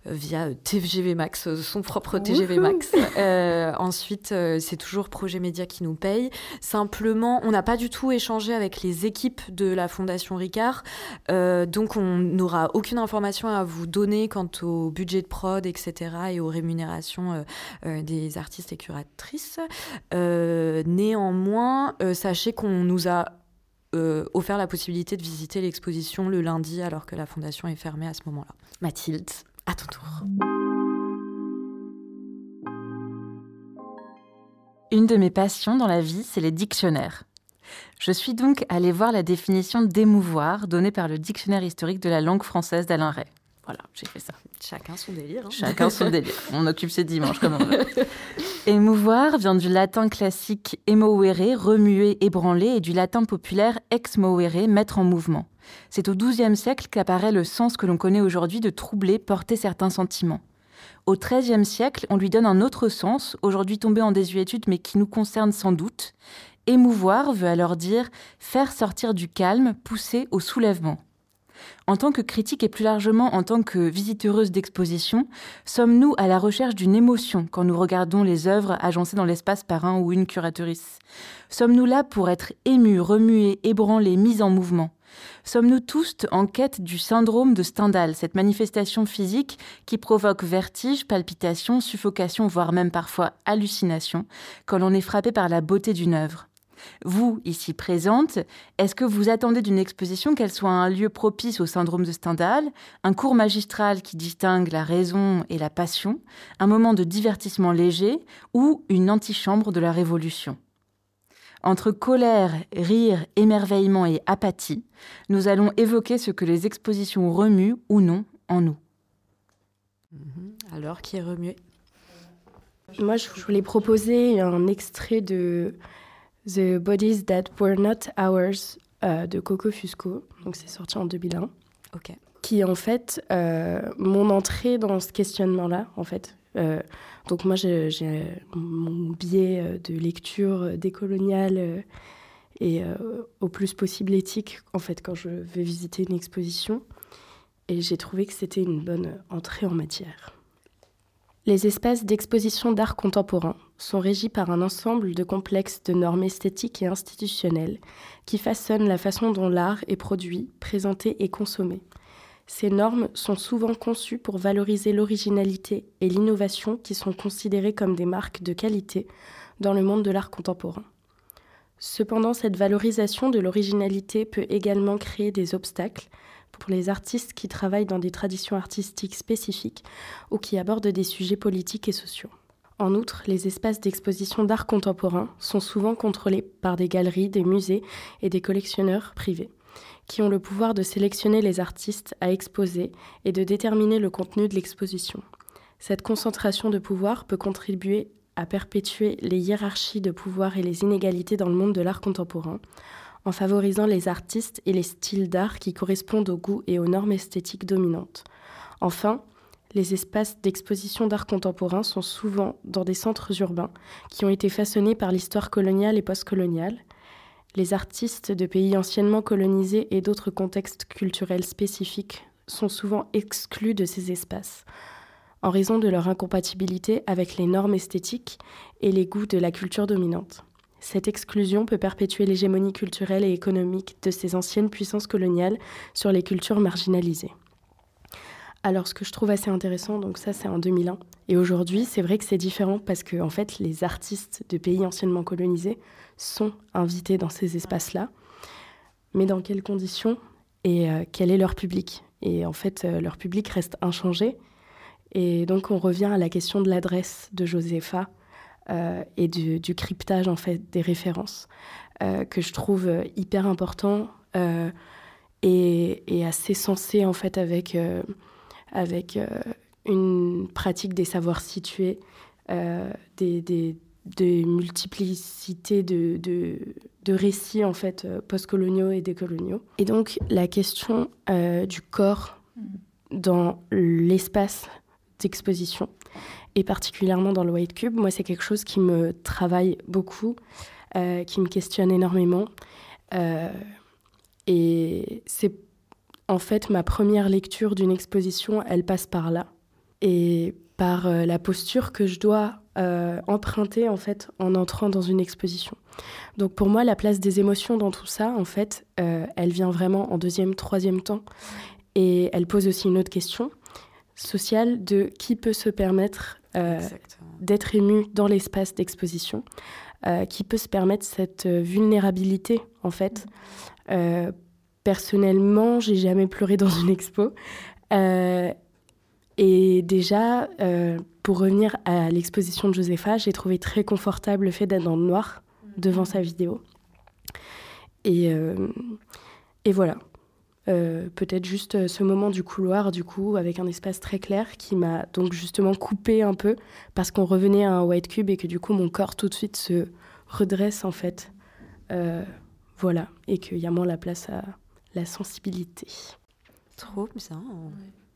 via TGV Max, son propre TGV Max. ensuite, c'est toujours Projet Média qui nous paye. Simplement, on n'a pas du tout échangé avec les équipes de la Fondation Ricard. donc donc on n'aura aucune information à vous donner quant au budget de prod, etc. et aux rémunérations euh, euh, des artistes et curatrices. Euh, néanmoins, sachez qu'on nous a offert la possibilité de visiter l'exposition le lundi alors que la fondation est fermée à ce moment-là. Mathilde, à ton tour.
Une de mes passions dans la vie, c'est les dictionnaires. Je suis donc allée voir la définition d'émouvoir donnée par le dictionnaire historique de la langue française d'Alain Ray. Voilà, j'ai fait ça.
Chacun son délire. Hein.
Chacun son délire. On occupe ses dimanches comme on veut. Émouvoir vient du latin classique emovere, remuer, ébranler, et du latin populaire ex movere, mettre en mouvement. C'est au XIIe siècle qu'apparaît le sens que l'on connaît aujourd'hui de troubler, porter certains sentiments. Au XIIIe siècle, on lui donne un autre sens, aujourd'hui tombé en désuétude mais qui nous concerne sans doute. Émouvoir veut alors dire faire sortir du calme, pousser au soulèvement. En tant que critique et plus largement en tant que visiteuse d'exposition, sommes-nous à la recherche d'une émotion quand nous regardons les œuvres agencées dans l'espace par un ou une curatrice? Sommes-nous là pour être émus, remués, ébranlés, mis en mouvement? Sommes-nous tous en quête du syndrome de Stendhal, cette manifestation physique qui provoque vertige, palpitation, suffocation, voire même parfois hallucination, quand l'on est frappé par la beauté d'une œuvre? Vous, ici présente, est-ce que vous attendez d'une exposition qu'elle soit un lieu propice au syndrome de Stendhal, un cours magistral qui distingue la raison et la passion, un moment de divertissement léger ou une antichambre de la révolution? Entre colère, rire, émerveillement et apathie, nous allons évoquer ce que les expositions remuent ou non en nous.
Mhm. Alors, qui est remué?
Moi, je voulais proposer un extrait de The Bodies That Were Not Ours euh, de Coco Fusco. Donc c'est sorti en 2001.
Ok.
Qui est en fait euh, mon entrée dans ce questionnement-là, en fait. Euh, donc moi j'ai mon biais de lecture décoloniale et au plus possible éthique, en fait, quand je vais visiter une exposition. Et j'ai trouvé que c'était une bonne entrée en matière. Les espaces d'exposition d'art contemporain sont régis par un ensemble de complexes de normes esthétiques et institutionnelles qui façonnent la façon dont l'art est produit, présenté et consommé. Ces normes sont souvent conçues pour valoriser l'originalité et l'innovation qui sont considérées comme des marques de qualité dans le monde de l'art contemporain. Cependant, cette valorisation de l'originalité peut également créer des obstacles pour les artistes qui travaillent dans des traditions artistiques spécifiques ou qui abordent des sujets politiques et sociaux. En outre, les espaces d'exposition d'art contemporain sont souvent contrôlés par des galeries, des musées et des collectionneurs privés, qui ont le pouvoir de sélectionner les artistes à exposer et de déterminer le contenu de l'exposition. Cette concentration de pouvoir peut contribuer à perpétuer les hiérarchies de pouvoir et les inégalités dans le monde de l'art contemporain, en favorisant les artistes et les styles d'art qui correspondent aux goûts et aux normes esthétiques dominantes. Enfin, les espaces d'exposition d'art contemporain sont souvent dans des centres urbains qui ont été façonnés par l'histoire coloniale et postcoloniale. Les artistes de pays anciennement colonisés et d'autres contextes culturels spécifiques sont souvent exclus de ces espaces en raison de leur incompatibilité avec les normes esthétiques et les goûts de la culture dominante. Cette exclusion peut perpétuer l'hégémonie culturelle et économique de ces anciennes puissances coloniales sur les cultures marginalisées. Alors, ce que je trouve assez intéressant, donc ça, c'est en 2001. Et aujourd'hui, c'est vrai que c'est différent parce que, en fait, les artistes de pays anciennement colonisés sont invités dans ces espaces-là. Mais dans quelles conditions et euh, quel est leur public? Et en fait, euh, leur public reste inchangé. Et donc, on revient à la question de l'adresse de Josepha euh, et du, cryptage en fait des références. que je trouve hyper important et, et, assez sensé en fait avec, avec une pratique des savoirs situés, des, des, de multiplicité de, de, de, récits en fait postcoloniaux et décoloniaux. Et donc la question du corps mm. dans l'espace d'exposition et particulièrement dans le White Cube. Moi, c'est quelque chose qui me travaille beaucoup, euh, qui me questionne énormément. Euh, et c'est en fait ma première lecture d'une exposition, elle passe par là. Et par euh, la posture que je dois emprunter en fait en entrant dans une exposition. Donc pour moi, la place des émotions dans tout ça, en fait, elle vient vraiment en deuxième, troisième temps. Et elle pose aussi une autre question sociale de qui peut se permettre d'être ému dans l'espace d'exposition, euh, qui peut se permettre cette euh, vulnérabilité en fait. Mm. personnellement, j'ai jamais pleuré dans une expo. et déjà, pour revenir à l'exposition de Josepha, j'ai trouvé très confortable le fait d'être dans le noir devant mm. sa vidéo. Et, et voilà, euh, peut-être juste euh, ce moment du couloir, du coup, avec un espace très clair qui m'a donc justement coupé un peu parce qu'on revenait à un white cube et que du coup mon corps tout de suite se redresse en fait. Euh, voilà, et qu'il y a moins la place à la sensibilité.
Trop bien,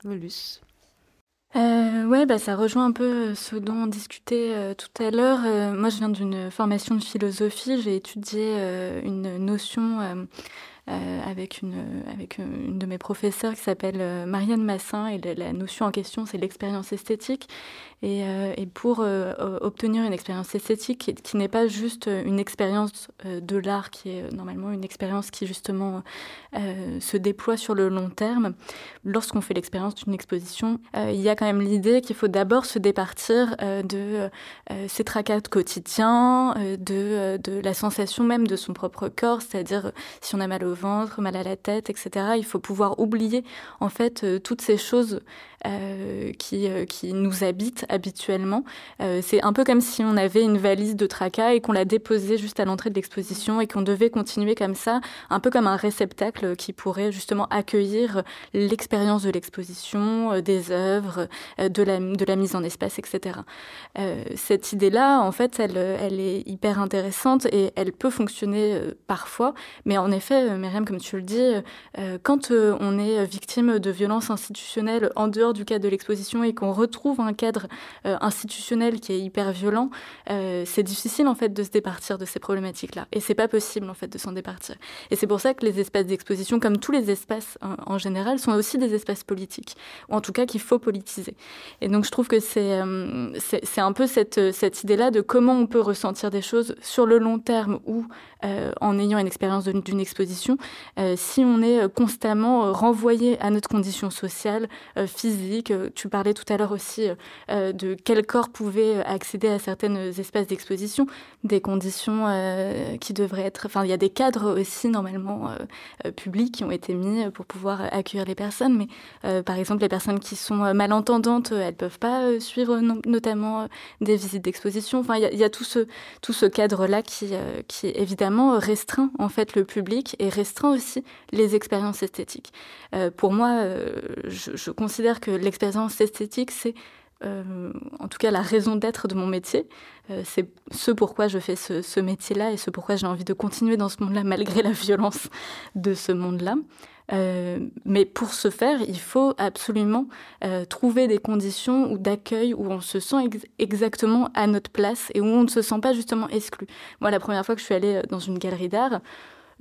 Molus.
Euh, ouais, bah, ça rejoint un peu ce dont on discutait tout à l'heure. moi, je viens d'une formation de philosophie. J'ai étudié une notion euh, avec, une, avec une de mes professeurs qui s'appelle euh, Marianne Massin. Et la, notion en question, c'est l'expérience esthétique. Et, euh, et pour obtenir une expérience esthétique qui, n'est pas juste une expérience de l'art, qui est normalement une expérience qui justement se déploie sur le long terme, lorsqu'on fait l'expérience d'une exposition, il y a quand même l'idée qu'il faut d'abord se départir de ses tracas quotidiens, de, de la sensation même de son propre corps, c'est-à-dire si on a mal au ventre, mal à la tête, etc. Il faut pouvoir oublier en fait euh, toutes ces choses euh, qui, euh, qui nous habitent habituellement. c'est un peu comme si on avait une valise de tracas et qu'on la déposait juste à l'entrée de l'exposition et qu'on devait continuer comme ça, un peu comme un réceptacle qui pourrait justement accueillir l'expérience de l'exposition, des œuvres, de, la, de la mise en espace, etc. cette idée-là, en fait, elle, elle est hyper intéressante et elle peut fonctionner parfois, mais en effet, Myriam, comme tu le dis, euh, quand euh, on est victime de violences institutionnelles en dehors du cadre de l'exposition et qu'on retrouve un cadre euh, institutionnel qui est hyper violent, c'est difficile en fait de se départir de ces problématiques-là. Et c'est pas possible en fait de s'en départir. Et c'est pour ça que les espaces d'exposition, comme tous les espaces en, général, sont aussi des espaces politiques, ou en tout cas qu'il faut politiser. Et donc je trouve que c'est c'est un peu cette, cette idée-là de comment on peut ressentir des choses sur le long terme ou en ayant une expérience d'une exposition euh, si on est euh, constamment euh, renvoyé à notre condition sociale, physique. Tu parlais tout à l'heure aussi de quel corps pouvait accéder à certains espaces d'exposition, des conditions qui devraient être... Enfin, il y a des cadres aussi normalement publics qui ont été mis pour pouvoir accueillir les personnes, mais par exemple les personnes qui sont malentendantes, elles peuvent pas suivre notamment des visites d'exposition. Enfin, il y, a tout ce, tout ce cadre-là qui, qui évidemment restreint en fait le public et restreint aussi les expériences esthétiques. Euh, pour moi, euh, je, considère que l'expérience esthétique, c'est euh, en tout cas la raison d'être de mon métier. c'est ce pourquoi je fais ce, métier-là et ce pourquoi j'ai envie de continuer dans ce monde-là malgré la violence de ce monde-là. mais pour ce faire, il faut absolument trouver des conditions d'accueil où on se sent exactement à notre place et où on ne se sent pas justement exclu. Moi, la première fois que je suis allée dans une galerie d'art,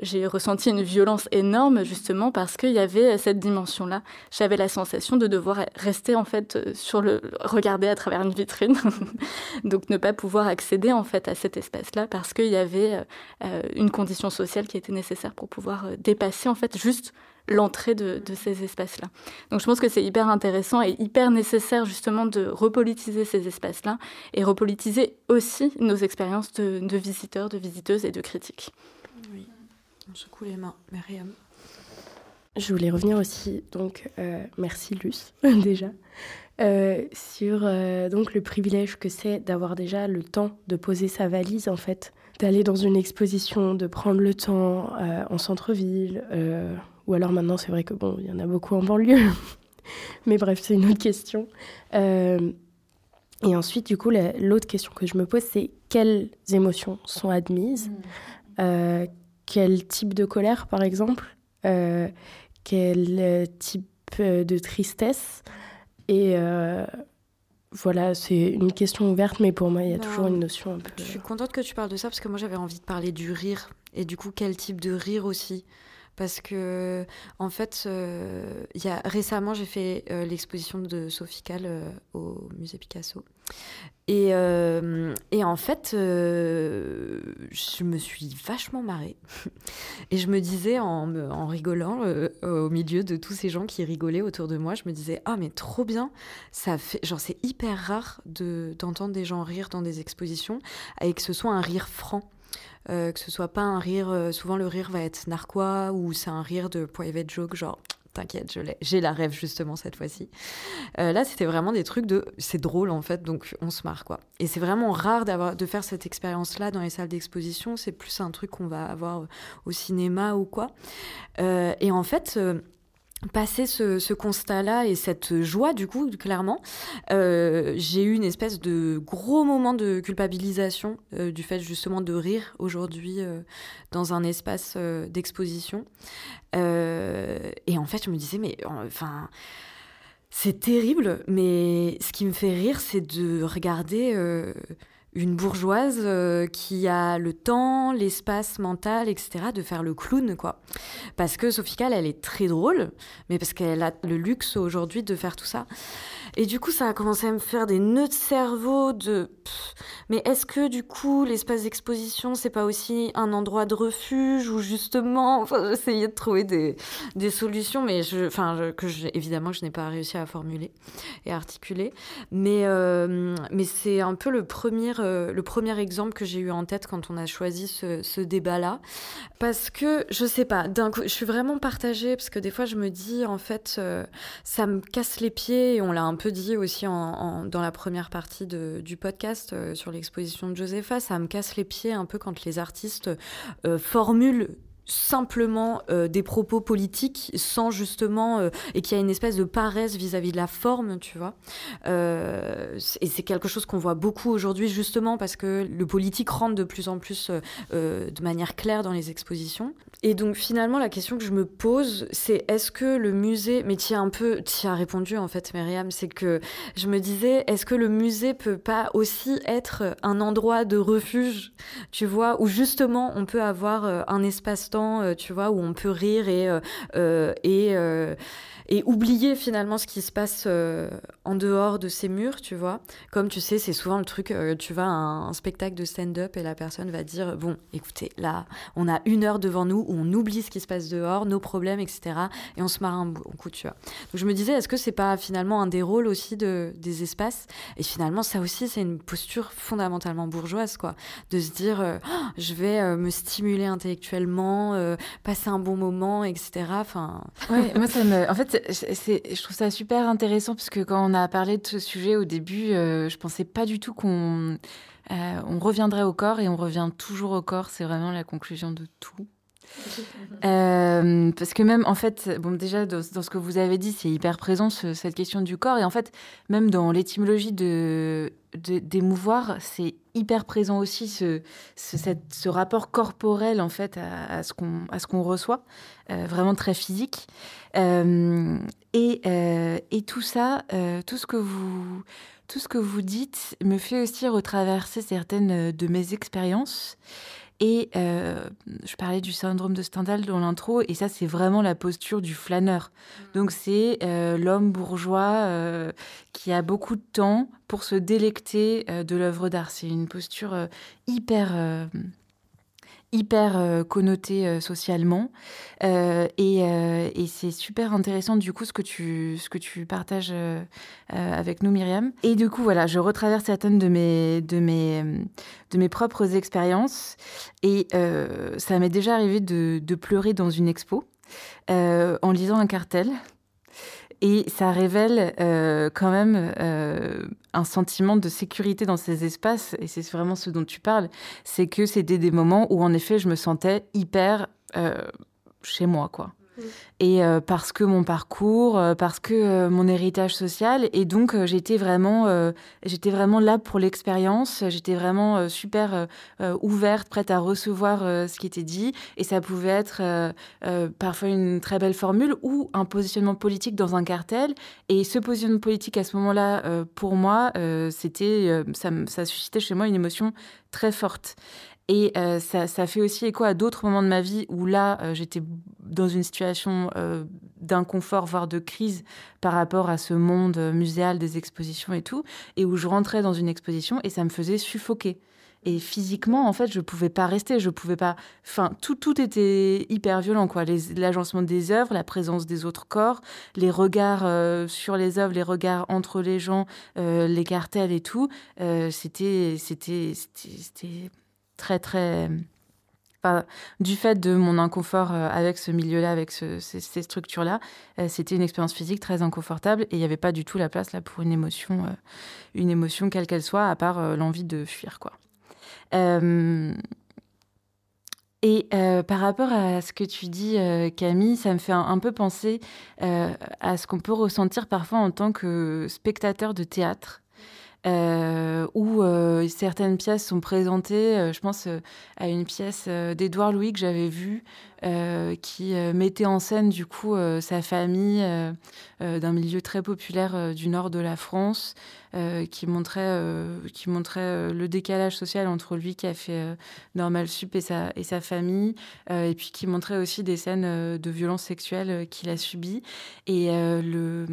j'ai ressenti une violence énorme justement parce qu'il y avait cette dimension-là. J'avais la sensation de devoir rester en fait sur le regarder à travers une vitrine, donc ne pas pouvoir accéder en fait à cet espace-là parce qu'il y avait euh, une condition sociale qui était nécessaire pour pouvoir euh, dépasser en fait juste l'entrée de, ces espaces-là. Donc je pense que c'est hyper intéressant et hyper nécessaire justement de repolitiser ces espaces-là et repolitiser aussi nos expériences de, de visiteurs, de visiteuses et de critiques.
On secoue les mains.
Je voulais revenir aussi, donc euh, merci Luce déjà, sur donc le privilège que c'est d'avoir déjà le temps de poser sa valise en fait, d'aller dans une exposition, de prendre le temps en centre-ville, ou alors maintenant c'est vrai que bon, il y en a beaucoup en banlieue, mais bref c'est une autre question. Et ensuite, du coup, l'autre question que je me pose, c'est quelles émotions sont admises euh, Quel type de colère, par exemple euh, Quel euh, type de tristesse Et voilà, c'est une question ouverte, mais pour moi, il y a toujours une notion un peu.
Je suis contente que tu parles de ça parce que moi, j'avais envie de parler du rire. Et du coup, quel type de rire aussi? Parce que en fait, euh, y a, récemment, j'ai fait euh, l'exposition de Sophie euh, au musée Picasso. Et, et en fait, je me suis vachement marrée. Et je me disais, en, en rigolant, au milieu de tous ces gens qui rigolaient autour de moi, je me disais, ah, mais trop bien, ça fait, genre, c'est hyper rare de, d'entendre des gens rire dans des expositions, et que ce soit un rire franc. Euh, que ce soit pas un rire, euh, souvent le rire va être narquois ou c'est un rire de private joke, genre t'inquiète, j'ai la rêve justement cette fois-ci. Euh, là, c'était vraiment des trucs de c'est drôle en fait, donc on se marre quoi. Et c'est vraiment rare d'avoir de faire cette expérience-là dans les salles d'exposition. C'est plus un truc qu'on va avoir au cinéma ou quoi. et en fait Passer ce, constat-là et cette joie, du coup, clairement, euh, j'ai eu une espèce de gros moment de culpabilisation euh, du fait justement de rire aujourd'hui euh, dans un espace d'exposition. et en fait, je me disais, mais enfin, c'est terrible, mais ce qui me fait rire, c'est de regarder une bourgeoise euh, qui a le temps, l'espace mental, etc., de faire le clown, quoi. Parce que Sophie elle est très drôle, mais parce qu'elle a le luxe aujourd'hui de faire tout ça. Et du coup, ça a commencé à me faire des nœuds de cerveau de. mais est-ce que du coup, l'espace d'exposition, c'est pas aussi un endroit de refuge ou justement. Enfin, j'essayais de trouver des, des solutions, mais je, enfin, que évidemment, je n'ai pas réussi à formuler et articuler. Mais, euh, mais c'est un peu le premier, euh, le premier exemple que j'ai eu en tête quand on a choisi ce, ce débat-là. Parce que, je sais pas, d'un coup, je suis vraiment partagée, parce que des fois, je me dis, en fait, euh, ça me casse les pieds et on l'a un peu dit aussi en, dans la première partie du podcast euh, sur l'exposition de Josepha, ça me casse les pieds un peu quand les artistes euh, formulent simplement euh, des propos politiques sans justement euh, et qu'il y a une espèce de paresse vis-à-vis de la forme tu vois. Euh, et c'est quelque chose qu'on voit beaucoup aujourd'hui justement parce que le politique rentre de plus en plus de manière claire dans les expositions. Et donc finalement la question que je me pose c'est est-ce que le musée mais tu as un peu tu as répondu en fait Myriam c'est que je me disais est-ce que le musée peut pas aussi être un endroit de refuge tu vois où justement on peut avoir un espace-temps euh, tu vois, où on peut rire et, euh, euh, et oublier finalement ce qui se passe en dehors de ces murs, tu vois. Comme tu sais, c'est souvent le truc, tu vas à un, spectacle de stand-up et la personne va dire, bon, écoutez, là, on a une heure devant nous où on oublie ce qui se passe dehors, nos problèmes, etc. Et on se marre un, coup, tu vois. Je me disais, est-ce que c'est pas finalement un des rôles aussi de, des espaces? Et finalement, ça aussi, c'est une posture fondamentalement bourgeoise, quoi. De se dire, oh, je vais me stimuler intellectuellement, passer un bon moment, etc. Enfin...
Moi, ça me... En fait, je trouve ça super intéressant parce que quand on a parlé de ce sujet au début, euh, je pensais pas du tout qu'on euh, on reviendrait au corps et on revient toujours au corps. C'est vraiment la conclusion de tout. Euh, parce que même, en fait, bon, déjà, dans, ce que vous avez dit, c'est hyper présent, cette question du corps. Et en fait, même dans l'étymologie de, d'émouvoir, c'est hyper présent aussi ce, ce, rapport corporel, en fait, à, ce, qu'on, à ce qu'on reçoit, euh, vraiment très physique. Euh, et, et tout ça, tout ce que vous... Tout ce que vous dites me fait aussi retraverser certaines de mes expériences. Et euh, je parlais du syndrome de Stendhal dans l'intro, et ça, c'est vraiment la posture du flâneur. Mm. Donc, c'est euh, l'homme bourgeois euh, qui a beaucoup de temps pour se délecter de l'œuvre d'art. C'est une posture hyper hyper euh, connoté euh, socialement. Euh, et, c'est super intéressant du coup ce que tu ce que tu partages avec nous Myriam. Et du coup voilà je retraverse certaines de mes de mes de mes propres expériences. Et ça m'est déjà arrivé de, pleurer dans une expo en lisant un cartel Et ça révèle euh, quand même euh, un sentiment de sécurité dans ces espaces, et c'est vraiment ce dont tu parles, c'est que c'était des moments où en effet je me sentais hyper chez moi, quoi. Et euh, parce que mon parcours, euh, parce que euh, mon héritage social, et donc j'étais vraiment, vraiment là pour l'expérience. J'étais vraiment super ouverte, prête à recevoir ce qui était dit, et ça pouvait être parfois une très belle formule ou un positionnement politique dans un cartel. Et ce positionnement politique à ce moment-là, pour moi, ça suscitait chez moi une émotion très forte. Et euh, ça, fait aussi écho à d'autres moments de ma vie où là, euh, j'étais dans une situation euh, d'inconfort, voire de crise par rapport à ce monde muséal des expositions et tout, et où je rentrais dans une exposition et ça me faisait suffoquer. Et physiquement, en fait, je pouvais pas rester, je pouvais pas. Enfin, tout, tout était hyper violent, quoi. L'agencement des œuvres, la présence des autres corps, les regards sur les œuvres, les regards entre les gens, les cartels et tout. c'était très, très. du fait de mon inconfort euh, avec ce milieu-là, avec ces, structures-là, euh, c'était une expérience physique très inconfortable et il n'y avait pas du tout la place là pour une émotion, euh, une émotion quelle qu'elle soit, à part l'envie de fuir, quoi. et par rapport à ce que tu dis, Camille, ça me fait un peu penser à ce qu'on peut ressentir parfois en tant que spectateur de théâtre. Euh, où euh, certaines pièces sont présentées. Euh, je pense à une pièce d'Édouard Louis que j'avais vue, qui mettait en scène du coup sa famille d'un milieu très populaire du nord de la France, qui montrait, qui montrait le décalage social entre lui qui a fait Normal Sup et sa, et sa famille, et puis qui montrait aussi des scènes de violence sexuelle qu'il a subies. Et le,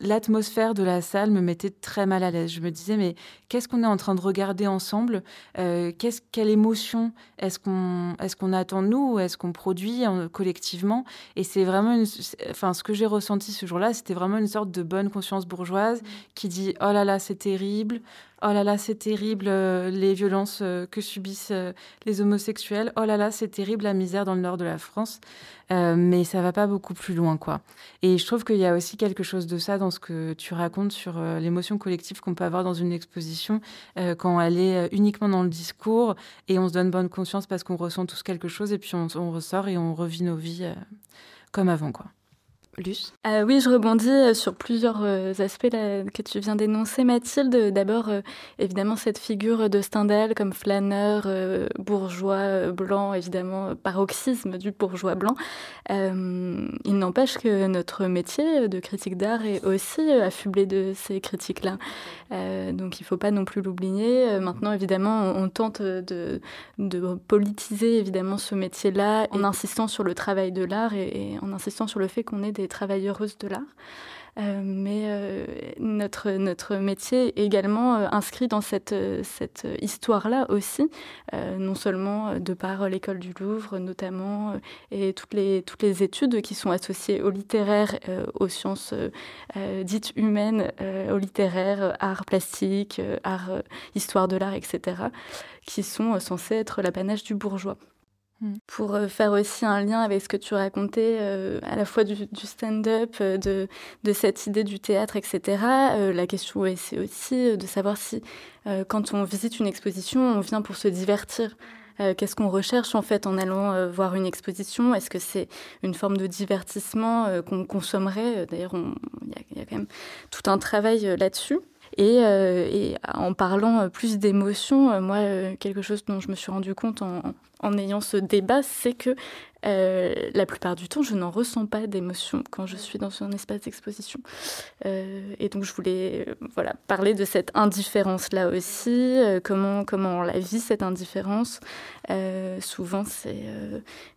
l'atmosphère de la salle me mettait très mal à l'aise. Je me disais, mais qu'est-ce qu'on est en train de regarder ensemble? Euh, qu'est-ce, Quelle émotion est-ce qu'on, est-ce qu'on attend nous ou est-ce qu'on produit collectivement? Et c'est vraiment, une, enfin, ce que j'ai ressenti ce jour-là, c'était vraiment une sorte de bonne conscience bourgeoise qui dit, oh là là, c'est terrible, oh là là, c'est terrible euh, les violences euh, que subissent euh, les homosexuels, oh là là, c'est terrible la misère dans le nord de la France. mais ça va pas beaucoup plus loin, quoi. Et je trouve qu'il y a aussi quelque chose de ça dans ce que tu racontes sur l'émotion collective qu'on peut avoir dans une exposition quand elle est uniquement dans le discours et on se donne bonne conscience parce qu'on ressent tous quelque chose et puis on, on ressort et on revit nos vies comme avant, quoi.
Euh, oui, je rebondis euh, sur plusieurs euh, aspects que tu viens d'énoncer, Mathilde. D'abord, évidemment, cette figure de Stendhal comme flâneur, bourgeois blanc, évidemment, paroxysme du bourgeois blanc. il n'empêche que notre métier de critique d'art est aussi affublé de ces critiques-là. Donc, il ne faut pas non plus l'oublier. maintenant, évidemment, on, tente de, de, politiser, évidemment, ce métier-là en insistant sur le travail de l'art et, et en insistant sur le fait qu'on est des travailleuses de l'art. Euh, mais euh, notre, notre métier est également euh, inscrit dans cette, cette histoire-là aussi, non seulement de par l'école du Louvre notamment, et toutes les, toutes les études qui sont associées au littéraire, aux sciences dites humaines, au littéraire, art plastique, art, histoire de l'art, etc., qui sont censées être l'apanage du bourgeois. Mm. Pour euh, faire aussi un lien avec ce que tu racontais, euh, à la fois du, stand-up, euh, de, cette idée du théâtre, etc. la question, c'est aussi de savoir si, quand on visite une exposition, on vient pour se divertir. Qu'est-ce qu'on recherche en fait en allant voir une exposition? Est-ce que c'est une forme de divertissement qu'on consommerait? D'ailleurs, il y, a quand même tout un travail là-dessus. Et, et, en parlant plus d'émotions, moi, quelque chose dont je me suis rendu compte en, ayant ce débat, c'est que euh, la plupart du temps, je n'en ressens pas d'émotion quand je suis dans un espace d'exposition. Euh, et donc, je voulais euh, voilà, parler de cette indifférence-là aussi, comment, comment on la vit, cette indifférence. souvent, c'est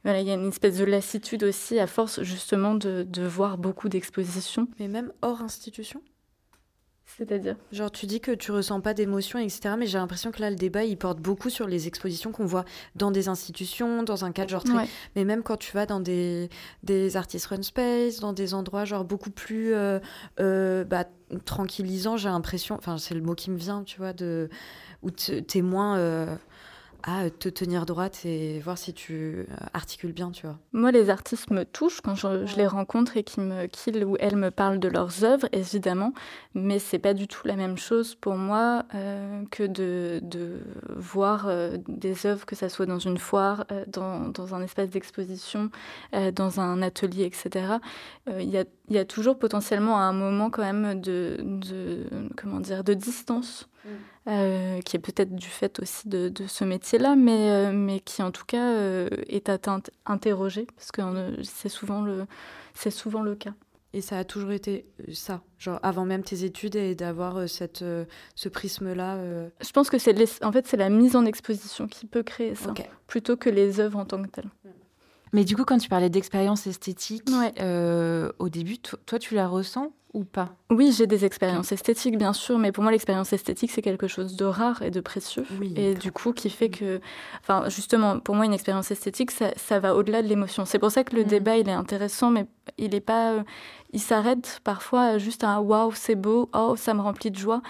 il y a une espèce de lassitude aussi, à force justement de voir beaucoup d'expositions.
Mais même hors institution?
C'est-à-dire
Genre, tu dis que tu ressens pas d'émotion, etc. Mais j'ai l'impression que là, le débat, il porte beaucoup sur les expositions qu'on voit dans des institutions, dans un cadre genre très. Mais même quand tu vas dans des, des artistes run space, dans des endroits genre beaucoup plus euh, euh, bah, tranquillisants, j'ai l'impression. Enfin, c'est le mot qui me vient, tu vois, de. Où t'es moins. Euh, à te tenir droite et voir si tu euh, articules bien, tu vois.
Moi, les artistes me touchent quand je, je les rencontre et qu'ils qu ou elles me parlent de leurs œuvres, évidemment, mais c'est pas du tout la même chose pour moi euh, que de, de voir euh, des œuvres, que ça soit dans une foire, euh, dans, dans, un espace d'exposition, euh, dans un atelier, etc. Il y a, y, a, toujours potentiellement un moment quand même de, de comment dire, de distance. Euh, qui est peut-être du fait aussi de, de ce métier-là, mais, euh, mais qui en tout cas euh, est à interroger, parce que c'est souvent, le, souvent le cas.
Et ça a toujours été ça, genre avant même tes études et d'avoir cette ce prisme-là.
Je pense que c'est en fait c'est la mise en exposition qui peut créer ça, okay. plutôt que les œuvres en tant que telles.
Mais du coup, quand tu parlais d'expérience esthétique,
ouais.
au début, toi, tu la ressens ou pas?
Oui, j'ai des expériences esthétiques, bien sûr, mais pour moi, l'expérience esthétique, c'est quelque chose de rare et de précieux.
Oui,
et du coup, qui fait que. Enfin, justement, pour moi, une expérience esthétique, ça, ça va au-delà de l'émotion. C'est pour ça que le mmh. débat, il est intéressant, mais il est pas. Il s'arrête parfois juste à waouh, c'est beau, oh, ça me remplit de joie.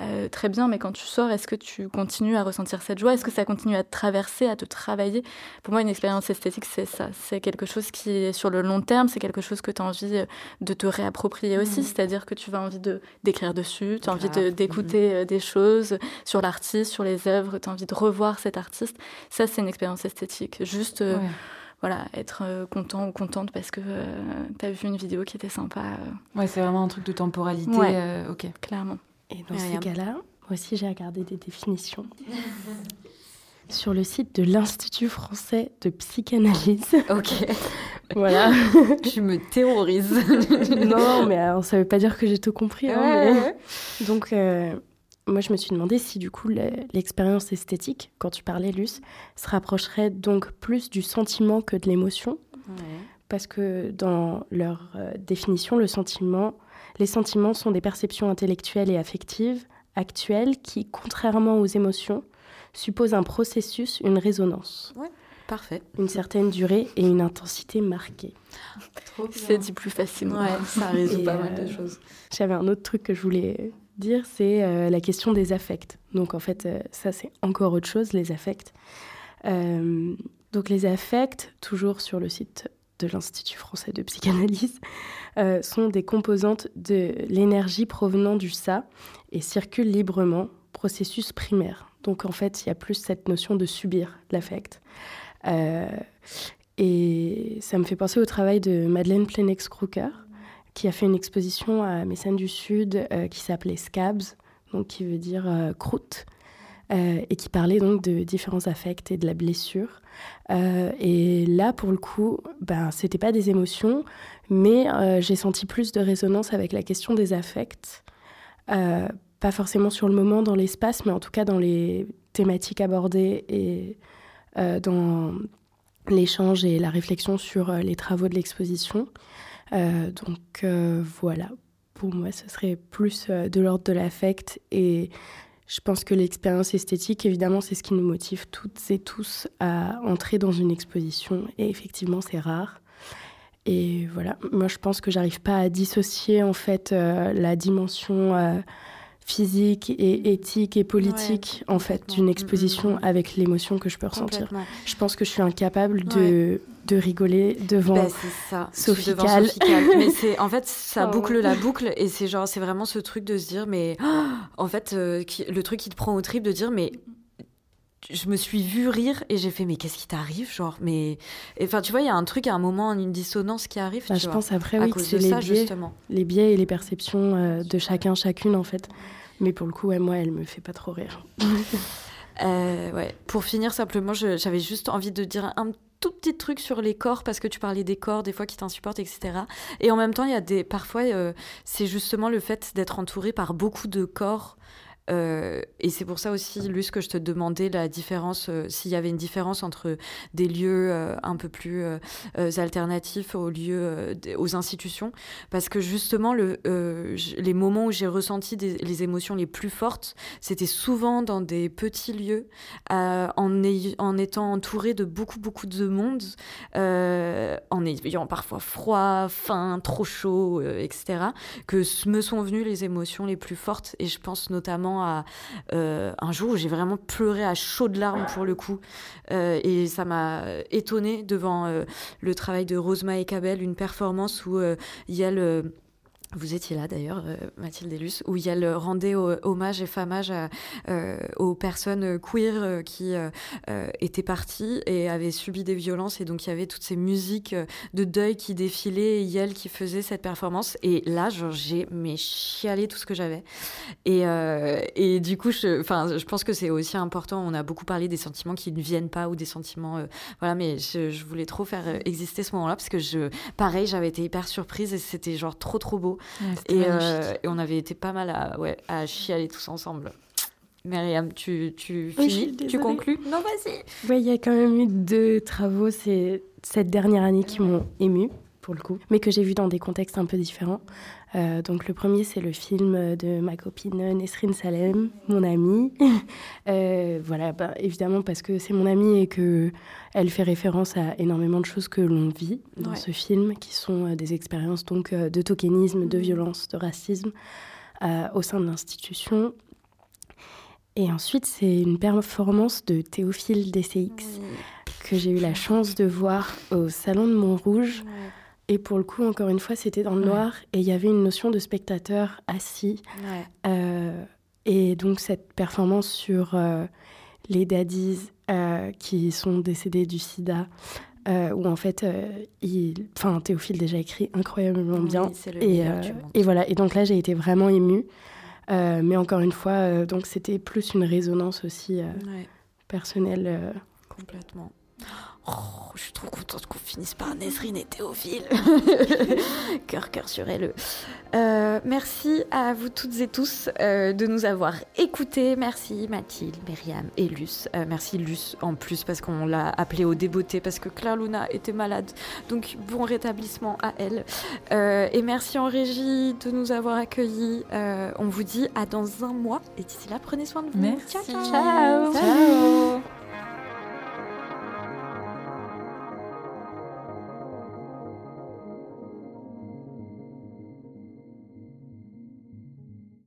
Euh, très bien, mais quand tu sors, est-ce que tu continues à ressentir cette joie? Est-ce que ça continue à te traverser, à te travailler? Pour moi, une expérience esthétique, c'est ça. C'est quelque chose qui est sur le long terme, c'est quelque chose que tu as envie de te réapproprier aussi. Mmh. C'est-à-dire que tu vas envie d'écrire dessus, tu as envie d'écouter mmh. des choses sur l'artiste, sur les œuvres, tu as envie de revoir cet artiste. Ça, c'est une expérience esthétique. Juste. Euh, voilà, être euh, content ou contente parce que euh, tu as vu une vidéo qui était sympa. Euh.
Ouais, c'est vraiment un truc de temporalité.
Ouais,
euh, ok.
Clairement.
Et dans ces cas-là, moi aussi j'ai regardé des définitions. Sur le site de l'Institut français de psychanalyse.
Ok.
voilà.
Je me terrorise.
non, mais alors, ça veut pas dire que j'ai tout compris. Hein,
ouais,
mais...
ouais.
Donc, euh, moi, je me suis demandé si, du coup, l'expérience esthétique, quand tu parlais, Luce, se rapprocherait donc plus du sentiment que de l'émotion.
Ouais.
Parce que dans leur euh, définition, le sentiment, les sentiments sont des perceptions intellectuelles et affectives actuelles qui, contrairement aux émotions, supposent un processus, une résonance.
Ouais, parfait.
Une certaine durée et une intensité marquée.
C'est dit plus facilement.
Ouais, ça résout
Et,
pas mal
euh,
de choses.
J'avais un autre truc que je voulais dire, c'est euh, la question des affects. Donc en fait, euh, ça c'est encore autre chose, les affects. Euh, donc les affects, toujours sur le site de l'Institut français de psychanalyse, sont des composantes de l'énergie provenant du ça et circulent librement, processus primaire. Donc en fait, il y a plus cette notion de subir l'affect. Et ça me fait penser au travail de Madeleine Plenex-Crooker, qui a fait une exposition à Messane du Sud euh, qui s'appelait Scabs, donc qui veut dire euh, croûte, euh, et qui parlait donc de différents affects et de la blessure. Et là, pour le coup, ben, c'était pas des émotions, mais j'ai senti plus de résonance avec la question des affects. Pas forcément sur le moment, dans l'espace, mais en tout cas dans les thématiques abordées et dans l'échange et la réflexion sur les travaux de l'exposition. Euh, donc voilà, pour moi, ce serait plus de l'ordre de l'affect et je pense que l'expérience esthétique, évidemment, c'est ce qui nous motive toutes et tous à entrer dans une exposition. Et effectivement, c'est rare. Et voilà, moi, je pense que j'arrive pas à dissocier en fait euh, la dimension euh, physique et éthique et politique
Ouais,
en fait d'une exposition
Mm, mm, mm.
avec l'émotion que je peux ressentir. Je pense que je suis incapable de, de rigoler devant.
Bah, ça.
Sophie
devant. Mais c'est en fait ça
Oh.
boucle la boucle et c'est genre c'est vraiment ce truc de se dire mais oh, en fait euh, qui- le truc qui te prend au trip de dire mais je me suis vue rire et j'ai fait mais qu'est-ce qui t'arrive genre mais enfin tu vois il y a un truc à un moment une dissonance qui arrive
Bah,
tu
je
vois,
pense après
à
oui que c'est
de
les
ça
biais,
justement
les biais et les perceptions euh, de chacun chacune en fait. Mais pour le coup, ouais, moi, elle me fait pas trop rire.
Euh, ouais. Pour finir, simplement, je- j'avais juste envie de dire un tout petit truc sur les corps parce que tu parlais des corps des fois qui t'insupportent etc et en même temps il y a des parfois euh, c'est justement le fait d'être entouré par beaucoup de corps euh, et c'est pour ça aussi, Luce, que je te demandais la différence, euh, s'il y avait une différence entre des lieux euh, un peu plus alternatifs aux lieux, aux institutions, parce que justement, les moments où j'ai ressenti les émotions les plus fortes, c'était souvent dans des petits lieux, en, en étant entouré de beaucoup, beaucoup de monde, en ayant parfois froid, faim, trop chaud, etc., que me sont venues les émotions les plus fortes, et je pense notamment à un jour où j'ai vraiment pleuré à chaudes larmes pour le coup. et ça m'a étonnée devant le travail de Rosema et Cabel, une performance où il y a le vous étiez là d'ailleurs, euh, Mathilde Elus, où il y a le rendez hommage et famage euh, aux personnes queer euh, qui étaient parties et avaient subi des violences. Et donc il y avait toutes ces musiques de deuil qui défilaient et Yel qui faisait cette performance. Et là, j'ai mais tout ce que j'avais. Et, et du coup, je, je pense que c'est aussi important. On a beaucoup parlé des sentiments qui ne viennent pas ou des sentiments. voilà, mais je, je, voulais trop faire exister ce moment-là parce que je, pareil, j'avais été hyper surprise et c'était genre trop trop beau. Euh, et, on avait été pas mal à, ouais, à chialer tous ensemble. Myriam, tu, tu finis Tu conclus
Non, vas-y. Oui, il y a quand même eu deux travaux c'est cette dernière année qui m'ont ému pour le coup, mais que j'ai vu dans des contextes un peu différents. Euh, donc le premier, c'est le film de ma copine Nesrine Salem, mon amie. euh, voilà, bah, évidemment parce que c'est mon amie et que elle fait référence à énormément de choses que l'on vit dans ce film, qui sont euh, des expériences donc de tokenisme, de mhm. violence, de racisme au sein de l'institution. Et ensuite, c'est une performance de Théophile DCX que j'ai eu la chance de voir au Salon de Montrouge. Et pour le coup, encore une fois, c'était dans le noir et il y avait une notion de spectateur assis. Euh, et donc cette performance sur euh, les daddies euh, qui sont décédés du sida, où en fait, il... enfin, Théophile déjà écrit incroyablement bien. et, et, voilà, et donc là, j'ai été vraiment émue. mais encore une fois, donc c'était plus une résonance aussi personnelle.
Complètement. Oh, je suis trop contente qu'on finisse par Nesrine et Théophile. cœur, cœur sur elle. Euh, merci à vous toutes et tous euh, de nous avoir écoutés. Merci Mathilde, Myriam et Luce. Euh, merci Luce en plus parce qu'on l'a appelée au débeauté parce que Claire Luna était malade. Donc bon rétablissement à elle. et merci en régie de nous avoir accueillis. on vous dit à dans un mois. Et d'ici là, prenez soin de vous.
Merci.
ciao. ciao. ciao.